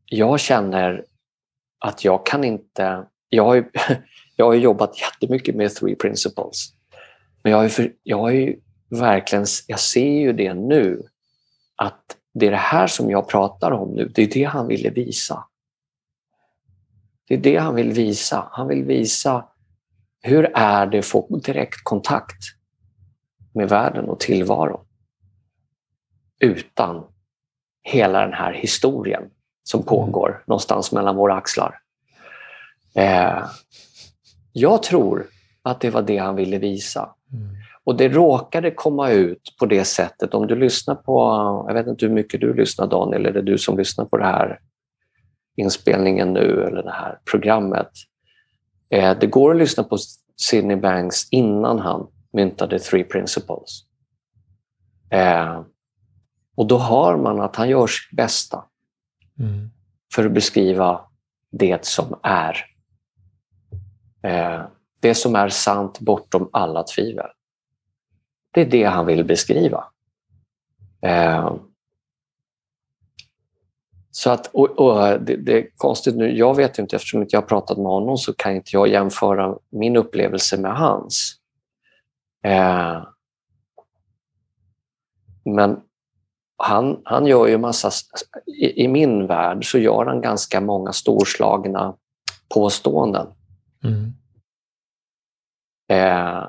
jag känner att jag kan inte... Jag har ju, jag har jobbat jättemycket med Three Principles. Men jag, har för, jag har ju verkligen... Jag ser ju det nu. Att det är det här som jag pratar om nu. Det är det han ville visa. Det är det han vill visa. Han vill visa hur är det att få direkt kontakt med världen och tillvaron utan hela den här historien som mm. pågår någonstans mellan våra axlar. Eh, jag tror att det var det han ville visa. Mm. Och det råkade komma ut på det sättet. Om du lyssnar på, jag vet inte hur mycket du lyssnar Daniel, eller du som lyssnar på det här inspelningen nu eller det här programmet. Eh, det går att lyssna på Sidney Banks innan han myntade Three Principles. Eh, och då hör man att han gör sitt bästa mm. för att beskriva det som är. Eh, det som är sant bortom alla tvivel. Det är det han vill beskriva. Eh, så att, och, och det, det, är konstigt nu, jag vet inte, eftersom inte jag har pratat med honom så kan inte jag jämföra min upplevelse med hans. Eh, men han, han gör ju massa, i, i, min värld så gör han ganska många storslagna påståenden. Mm. Eh,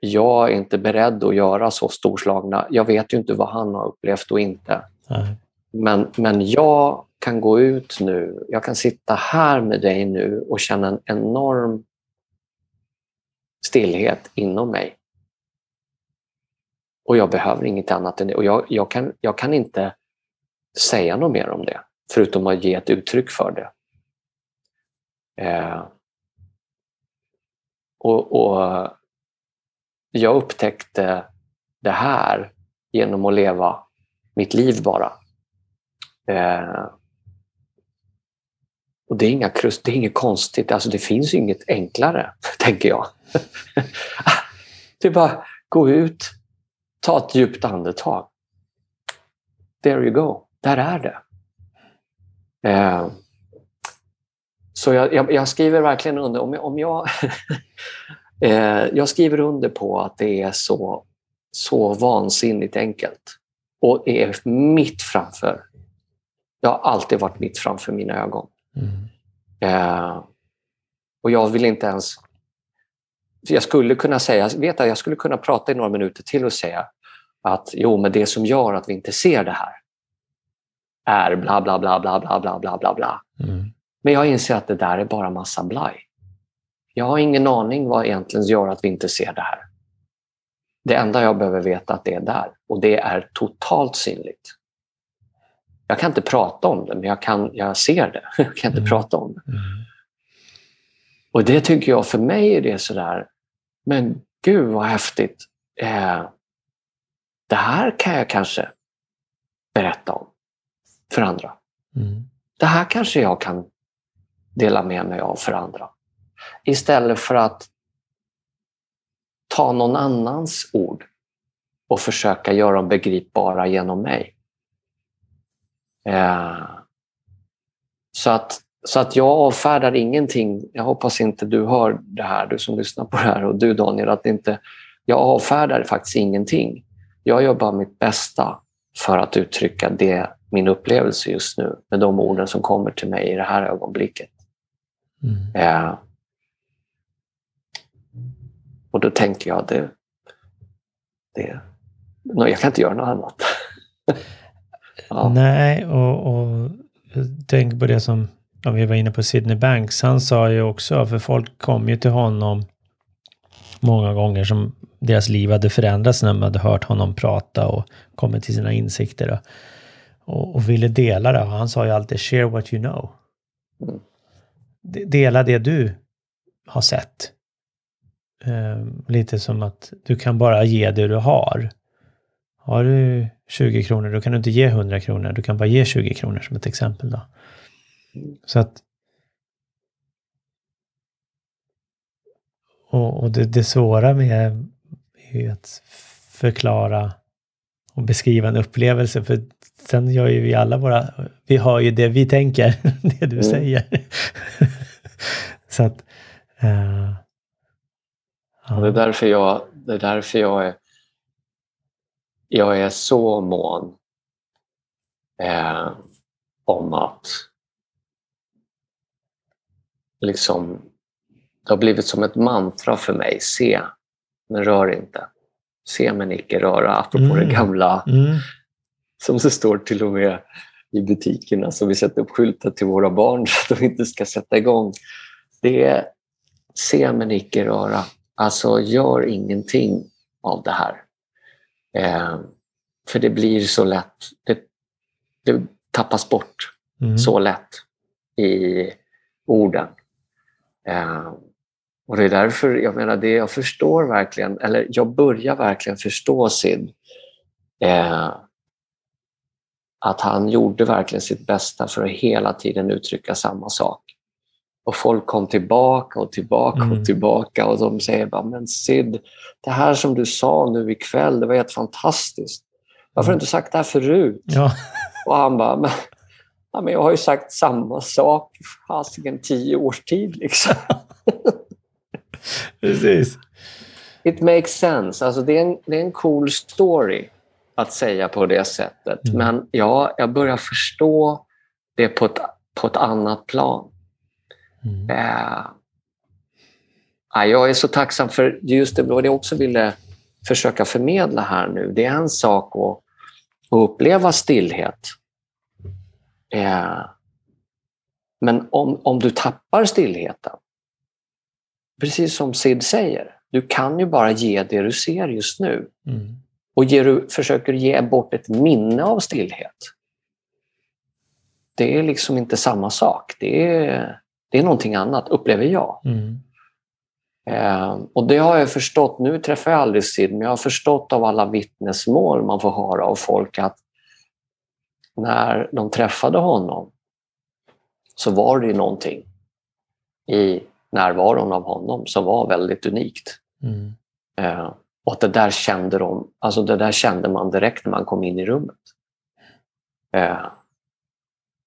jag är inte beredd att göra så storslagna, jag vet ju inte vad han har upplevt och inte. Nej. Men, men jag kan gå ut nu, jag kan sitta här med dig nu och känna en enorm stillhet inom mig. Och jag behöver inget annat än det. Och jag, jag, kan, jag kan inte säga något mer om det, förutom att ge ett uttryck för det. Eh, och, och, Jag upptäckte det här genom att leva mitt liv bara. Eh, och det är, inga, det är inget konstigt, alltså det finns inget enklare, tänker jag. det är bara gå ut, ta ett djupt andetag. There you go, där är det. Eh, så jag, jag, jag, skriver verkligen under, om jag, om jag, eh, jag skriver under på att det är så, så vansinnigt enkelt och är mitt framför det har alltid varit mitt framför mina ögon. Mm. Eh, och jag vill inte ens... Jag skulle kunna säga, vet jag, jag skulle kunna prata i några minuter till och säga att jo, men det som gör att vi inte ser det här är bla bla bla bla bla bla bla bla bla. Mm. Men jag inser att det där är bara massa blaj. Jag har ingen aning vad egentligen gör att vi inte ser det här. Det enda jag behöver veta är att det är där och det är totalt synligt. Jag kan inte prata om det, men jag, kan, jag ser det. Jag kan inte mm. prata om det. Mm. Och det tycker jag, för mig är det sådär, men gud vad häftigt. Eh, det här kan jag kanske berätta om för andra. Mm. Det här kanske jag kan dela med mig av för andra. Istället för att ta någon annans ord och försöka göra dem begripbara genom mig. Eh, så, att, så att jag avfärdar ingenting. Jag hoppas inte du hör det här, du som lyssnar på det här och du Daniel, att inte, jag avfärdar faktiskt ingenting. Jag gör bara mitt bästa för att uttrycka det, min upplevelse just nu med de orden som kommer till mig i det här ögonblicket. Mm. Eh, och då tänker jag, det, det, jag kan inte göra något annat. Ja. Nej, och, och tänk på det som om vi var inne på Sidney Banks. Han sa ju också, för folk kom ju till honom många gånger som deras liv hade förändrats när de hade hört honom prata och kommit till sina insikter. och, och ville dela det. Och han sa ju alltid share what you know. De- Dela det du har sett. Ehm, lite som att du kan bara ge det du har. Har du 20 kronor, då kan du inte ge 100 kronor. Du kan bara ge 20 kronor som ett exempel. Då. Så att och, och det, det svåra med är att förklara och beskriva en upplevelse. För sen gör ju vi alla våra, vi har ju det vi tänker, det du Mm. säger. Så att... eh, Och det är därför jag, det är, därför jag, är, jag är så mån eh, om att liksom, det har blivit som ett mantra för mig. Se, men rör inte. Se men icke röra. Apropå Mm. det gamla Mm, som det står till och med i butikerna som vi sätter upp skyltar till våra barn så att de inte ska sätta igång. Det är se men icke röra. Alltså gör ingenting av det här. Eh, för det blir så lätt. Det, det tappas bort mm, så lätt i orden. Eh, och det är därför, jag menar det jag förstår verkligen, eller jag börjar verkligen förstå Sid. Eh, att han gjorde verkligen sitt bästa för att hela tiden uttrycka samma sak. Och folk kom tillbaka och tillbaka Mm. och tillbaka och de säger bara, men Sid, det här som du sa nu ikväll, det var helt fantastiskt. Varför har du inte sagt det här förut? Ja, Och han bara, ja, men jag har ju sagt samma sak i fasiken tio års tid. Liksom. precis. It makes sense. Alltså, det, är en, det är en cool story att säga på det sättet. Mm. Men ja, jag börjar förstå det på ett, på ett annat plan. Mm. Eh, ja, jag är så tacksam för just det, vad jag också ville försöka förmedla här nu. Det är en sak att, att uppleva stillhet. Eh, men om, om du tappar stillheten, precis som Sid säger, du kan ju bara ge det du ser just nu. Mm. Och ger du, försöker ge bort ett minne av stillhet. Det är liksom inte samma sak. Det är, det är någonting annat, upplever jag. Mm. Eh, och det har jag förstått, nu träffar jag aldrig Sid, men jag har förstått av alla vittnesmål man får höra av folk att när de träffade honom så var det ju någonting i närvaron av honom som var väldigt unikt. Mm. Eh, och det där kände de, alltså det där kände man direkt när man kom in i rummet. Eh,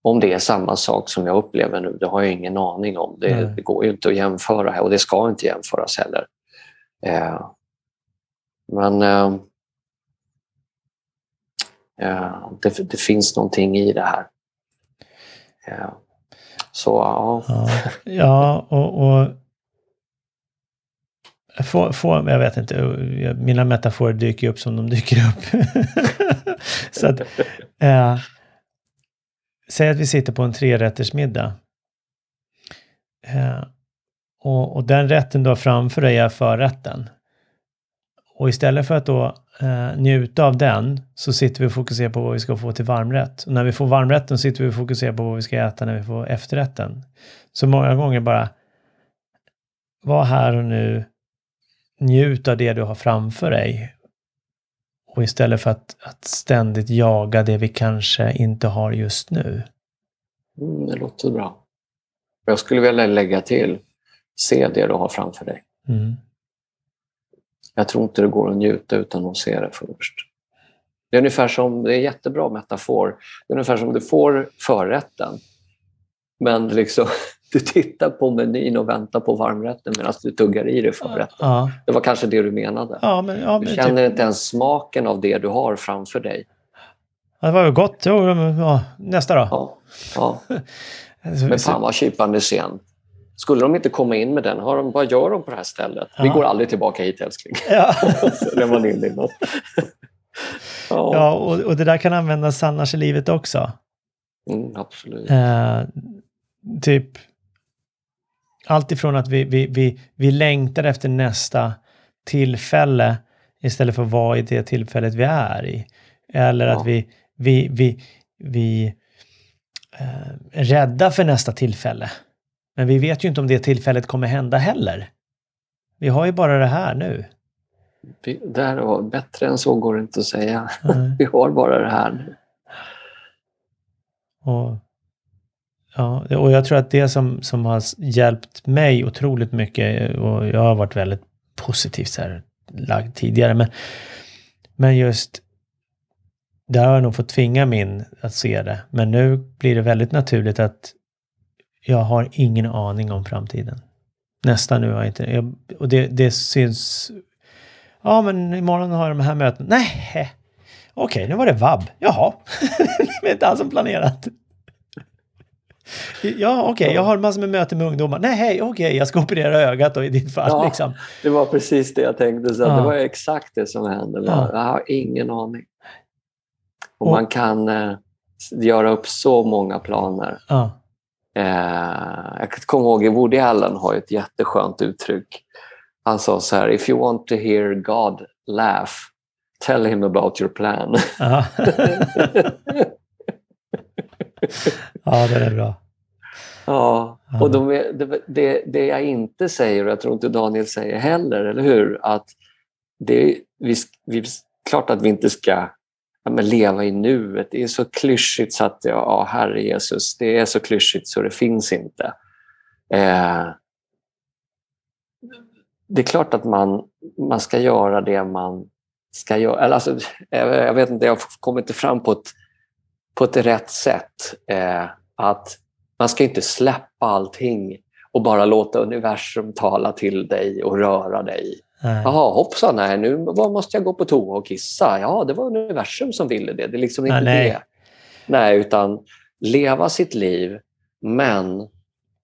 om det är samma sak som jag upplever nu, det har jag ingen aning om. Det, det går ju inte att jämföra här och det ska inte jämföras heller. Eh, men eh, eh, Eh, det, det finns någonting i det här. Eh, så ja, Ja, ja och, och få, få, jag vet inte, mina metaforer dyker upp som de dyker upp. Så att, eh, säg att vi sitter på en trerättersmiddag. Eh, och, och den rätten du har framför dig är förrätten. Och istället för att då eh, njuta av den så sitter vi och fokuserar på vad vi ska få till varmrätt. Och när vi får varmrätten sitter vi och fokuserar på vad vi ska äta när vi får efterrätten. Så många gånger bara var här och nu, njut av det du har framför dig. Och istället för att, att ständigt jaga det vi kanske inte har just nu. mm, det låter bra. Jag skulle vilja lägga till, se det du har framför dig. Mm. Jag tror inte det går att njuta utan att se det först. Det är ungefär som, det är en jättebra metafor, det är ungefär som du får förrätten. Men liksom, du tittar på menyn och väntar på varmrätten medan du tuggar i dig förrätten. Ja, Det var kanske det du menade. ja, men, ja, Du men känner typ, inte ens smaken av det du har framför dig. det var ju gott. Jo, men, ja, nästa då. Ja, ja. Men fan vad kypande scen. Skulle de inte komma in med den, har de, vad gör de på det här stället? Vi Ja. går aldrig tillbaka hit älskling. Ja. Så man inne i något. Ja, Ja, och, och det där kan användas annars i livet också. mm, absolut. Eh, typ allt ifrån att vi, vi, vi, vi längtar efter nästa tillfälle istället för att vara i det tillfället vi är i. Eller Ja. att vi, vi, vi, vi eh, är rädda för nästa tillfälle. Men vi vet ju inte om det tillfället kommer hända heller. Vi har ju bara det här nu. Vi, där och bättre än så går det inte att säga. Mm. vi har bara det här nu. Och, ja, och jag tror att det som, som har hjälpt mig otroligt mycket och jag har varit väldigt positivt så här lagd tidigare, men, men just där har jag nog fått tvinga min att se det. Men nu blir det väldigt naturligt att jag har ingen aning om framtiden. Nästan nu har jag inte. Jag, och det, det syns. Ja, men imorgon har jag de här mötena. Nej, okej, nu var det vab. Jaha, det var inte alls som planerat. Ja, okej, okay, jag har massor med möten med ungdomar. Nej, hej, okej, okay, jag ska operera ögat då i ditt fall. Ja, liksom. Det var precis det jag tänkte. Så ja. Det var exakt det som hände. Ja. Jag har ingen aning. Och, och man kan eh, göra upp så många planer. Ja. Eh, jag kommer ihåg, Woody Allen har ett jätteskönt uttryck. Han sa så här, if you want to hear God laugh, tell him about your plan. ja, det är bra. Ja, och de, det, det, det, jag inte säger, och jag tror inte Daniel säger heller, eller hur? Att det, vi, vi, klart att vi inte ska ja, men leva i nuet. Det är så klyschigt så att, ja, Herre Jesus, det är så klyschigt så det finns inte. Eh, det är klart att man, man ska göra det man ska göra. Eller alltså, jag vet inte, jag kommer inte fram på ett, på ett rätt sätt. Eh, att man ska inte släppa allting och bara låta universum tala till dig och röra dig. Jaha, hoppsan, nej, nu måste jag gå på toa och kissa. Ja, det var universum som ville det. Det är liksom inte nej, det. Nej, utan leva sitt liv, men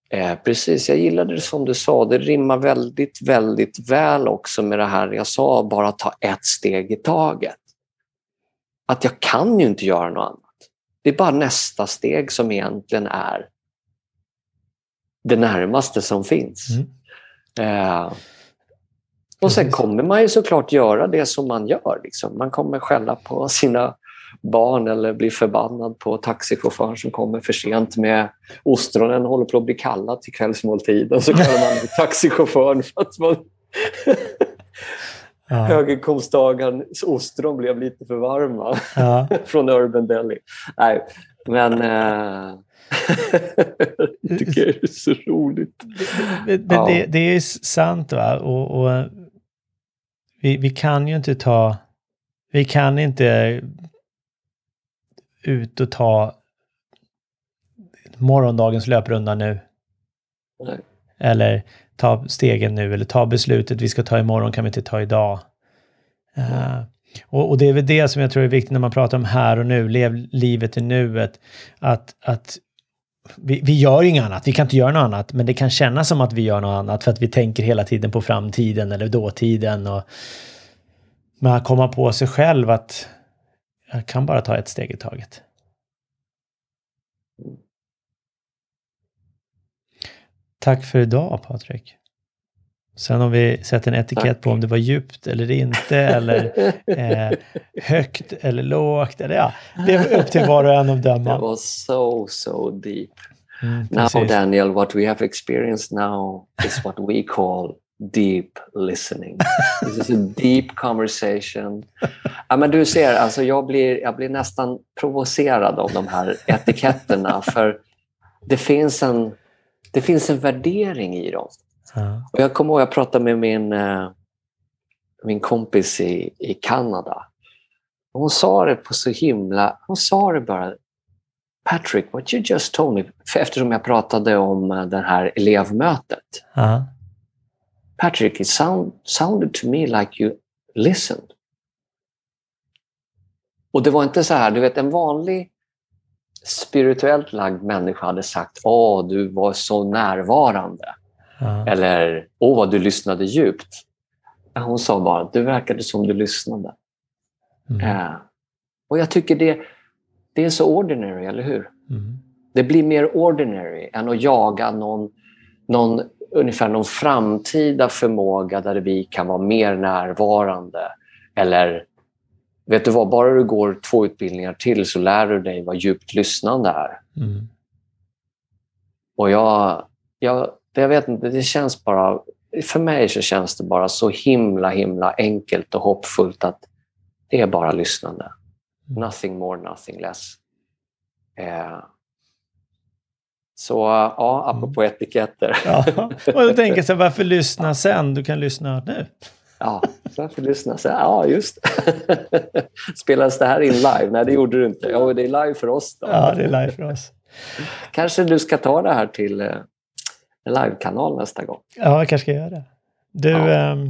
eh, precis, jag gillade det som du sa. Det rimmar väldigt, väldigt väl också med det här jag sa, bara ta ett steg i taget. Att jag kan ju inte göra något annat. Det är bara nästa steg som egentligen är det närmaste som finns. Mm. Eh, och sen kommer man ju såklart göra det som man gör. Liksom. Man kommer skälla på sina barn eller bli förbannad på taxichauffören som kommer för sent med ostronen håller på att bli kallad till kvällsmåltiden. Så kallar man taxichauffören för att man ja. höginkomsttagarens ostron blev lite för varma ja. från Urban Deli. Nej, men... Eh... jag tycker det är så roligt. Men, men ja. det, det, är sant. va? Och, och vi, vi kan ju inte ta, vi kan inte ut och ta morgondagens löprunda nu. Nej. Eller ta stegen nu eller ta beslutet vi ska ta imorgon kan vi inte ta idag. Uh, och, och, det är väl det som jag tror är viktigt när man pratar om här och nu, lev livet i nuet. Att, att vi, vi gör inget annat, vi kan inte göra något annat, men det kan kännas som att vi gör något annat för att vi tänker hela tiden på framtiden eller dåtiden. Och, men att komma på sig själv att jag kan bara ta ett steg i taget. Tack för idag Patrik. Sen om vi sätter en etikett Tack. på om det var djupt eller inte, eller eh, högt eller lågt. Eller, ja, det är upp till var och en att döma. Det var so, so deep. Mm, now Daniel, what we have experienced now is what we call deep listening. This is a deep conversation. Ja, men du ser, alltså jag, blir, jag blir nästan provocerad av de här etiketterna för det finns en, det finns en värdering i dem. Ja. Och jag kommer ihåg, jag pratade med min, eh, min kompis i, i Kanada. hon sa det på så himla... Hon sa det bara. Patrick, what you just told me. För eftersom jag pratade om eh, det här elevmötet. Ja. Patrick, it sound, sounded to me like you listened. Och det var inte så här, du vet en vanlig spirituellt lagd människa hade sagt åh, du var så närvarande. Ja. Eller åh, vad du lyssnade djupt. Hon sa bara, du verkade som du lyssnade. Mm. Eh, och jag tycker det, det är så ordinary, eller hur? Mm. Det blir mer ordinary än att jaga någon, någon, ungefär någon framtida förmåga där vi kan vara mer närvarande. Eller vet du vad, bara du går två utbildningar till så lär du dig vad djupt lyssnande är. Mm. Och jag, jag, jag vet inte, det känns bara... För mig så känns det bara så himla, himla enkelt och hoppfullt att det är bara lyssnande. Mm. Nothing more, nothing less. Eh, så ja, apropå etiketter. Ja. Och jag tänker så här, varför lyssna sen? Du kan lyssna nu. Ja, varför lyssna här? Ja, just Spelades det här in live? Nej, det gjorde du inte. Ja, det är live för oss då. Ja, det är live för oss. Kanske du ska ta det här till eh, livekanal nästa gång. Ja, jag kanske ska göra det. Du, Ja. ehm,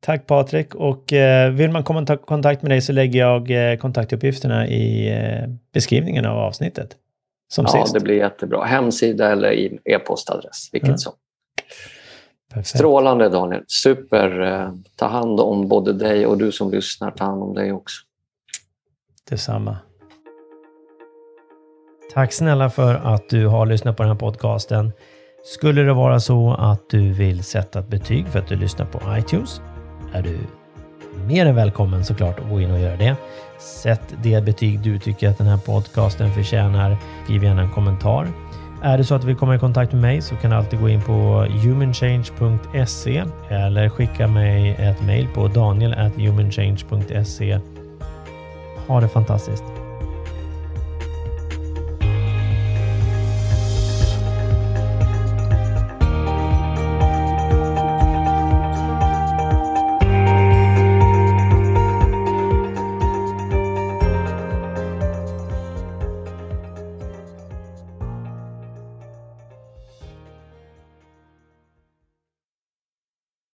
tack Patrik. Och eh, vill man komma i kontakt med dig så lägger jag eh, kontaktuppgifterna i eh, beskrivningen av avsnittet. Som Ja, sist. det blir jättebra. Hemsida eller e-postadress, vilket Ja. som. Perfekt. Strålande Daniel. Super. Eh, Ta hand om både dig och du som lyssnar. Ta hand om dig också. Detsamma. Tack snälla för att du har lyssnat på den här podcasten. Skulle det vara så att du vill sätta ett betyg för att du lyssnar på iTunes är du mer än välkommen såklart att gå in och göra det. Sätt det betyg du tycker att den här podcasten förtjänar. Skriv gärna en kommentar. Är det så att du vill komma i kontakt med mig så kan du alltid gå in på humanchange.se eller skicka mig ett mejl på daniel.humanchange.se. Ha det fantastiskt!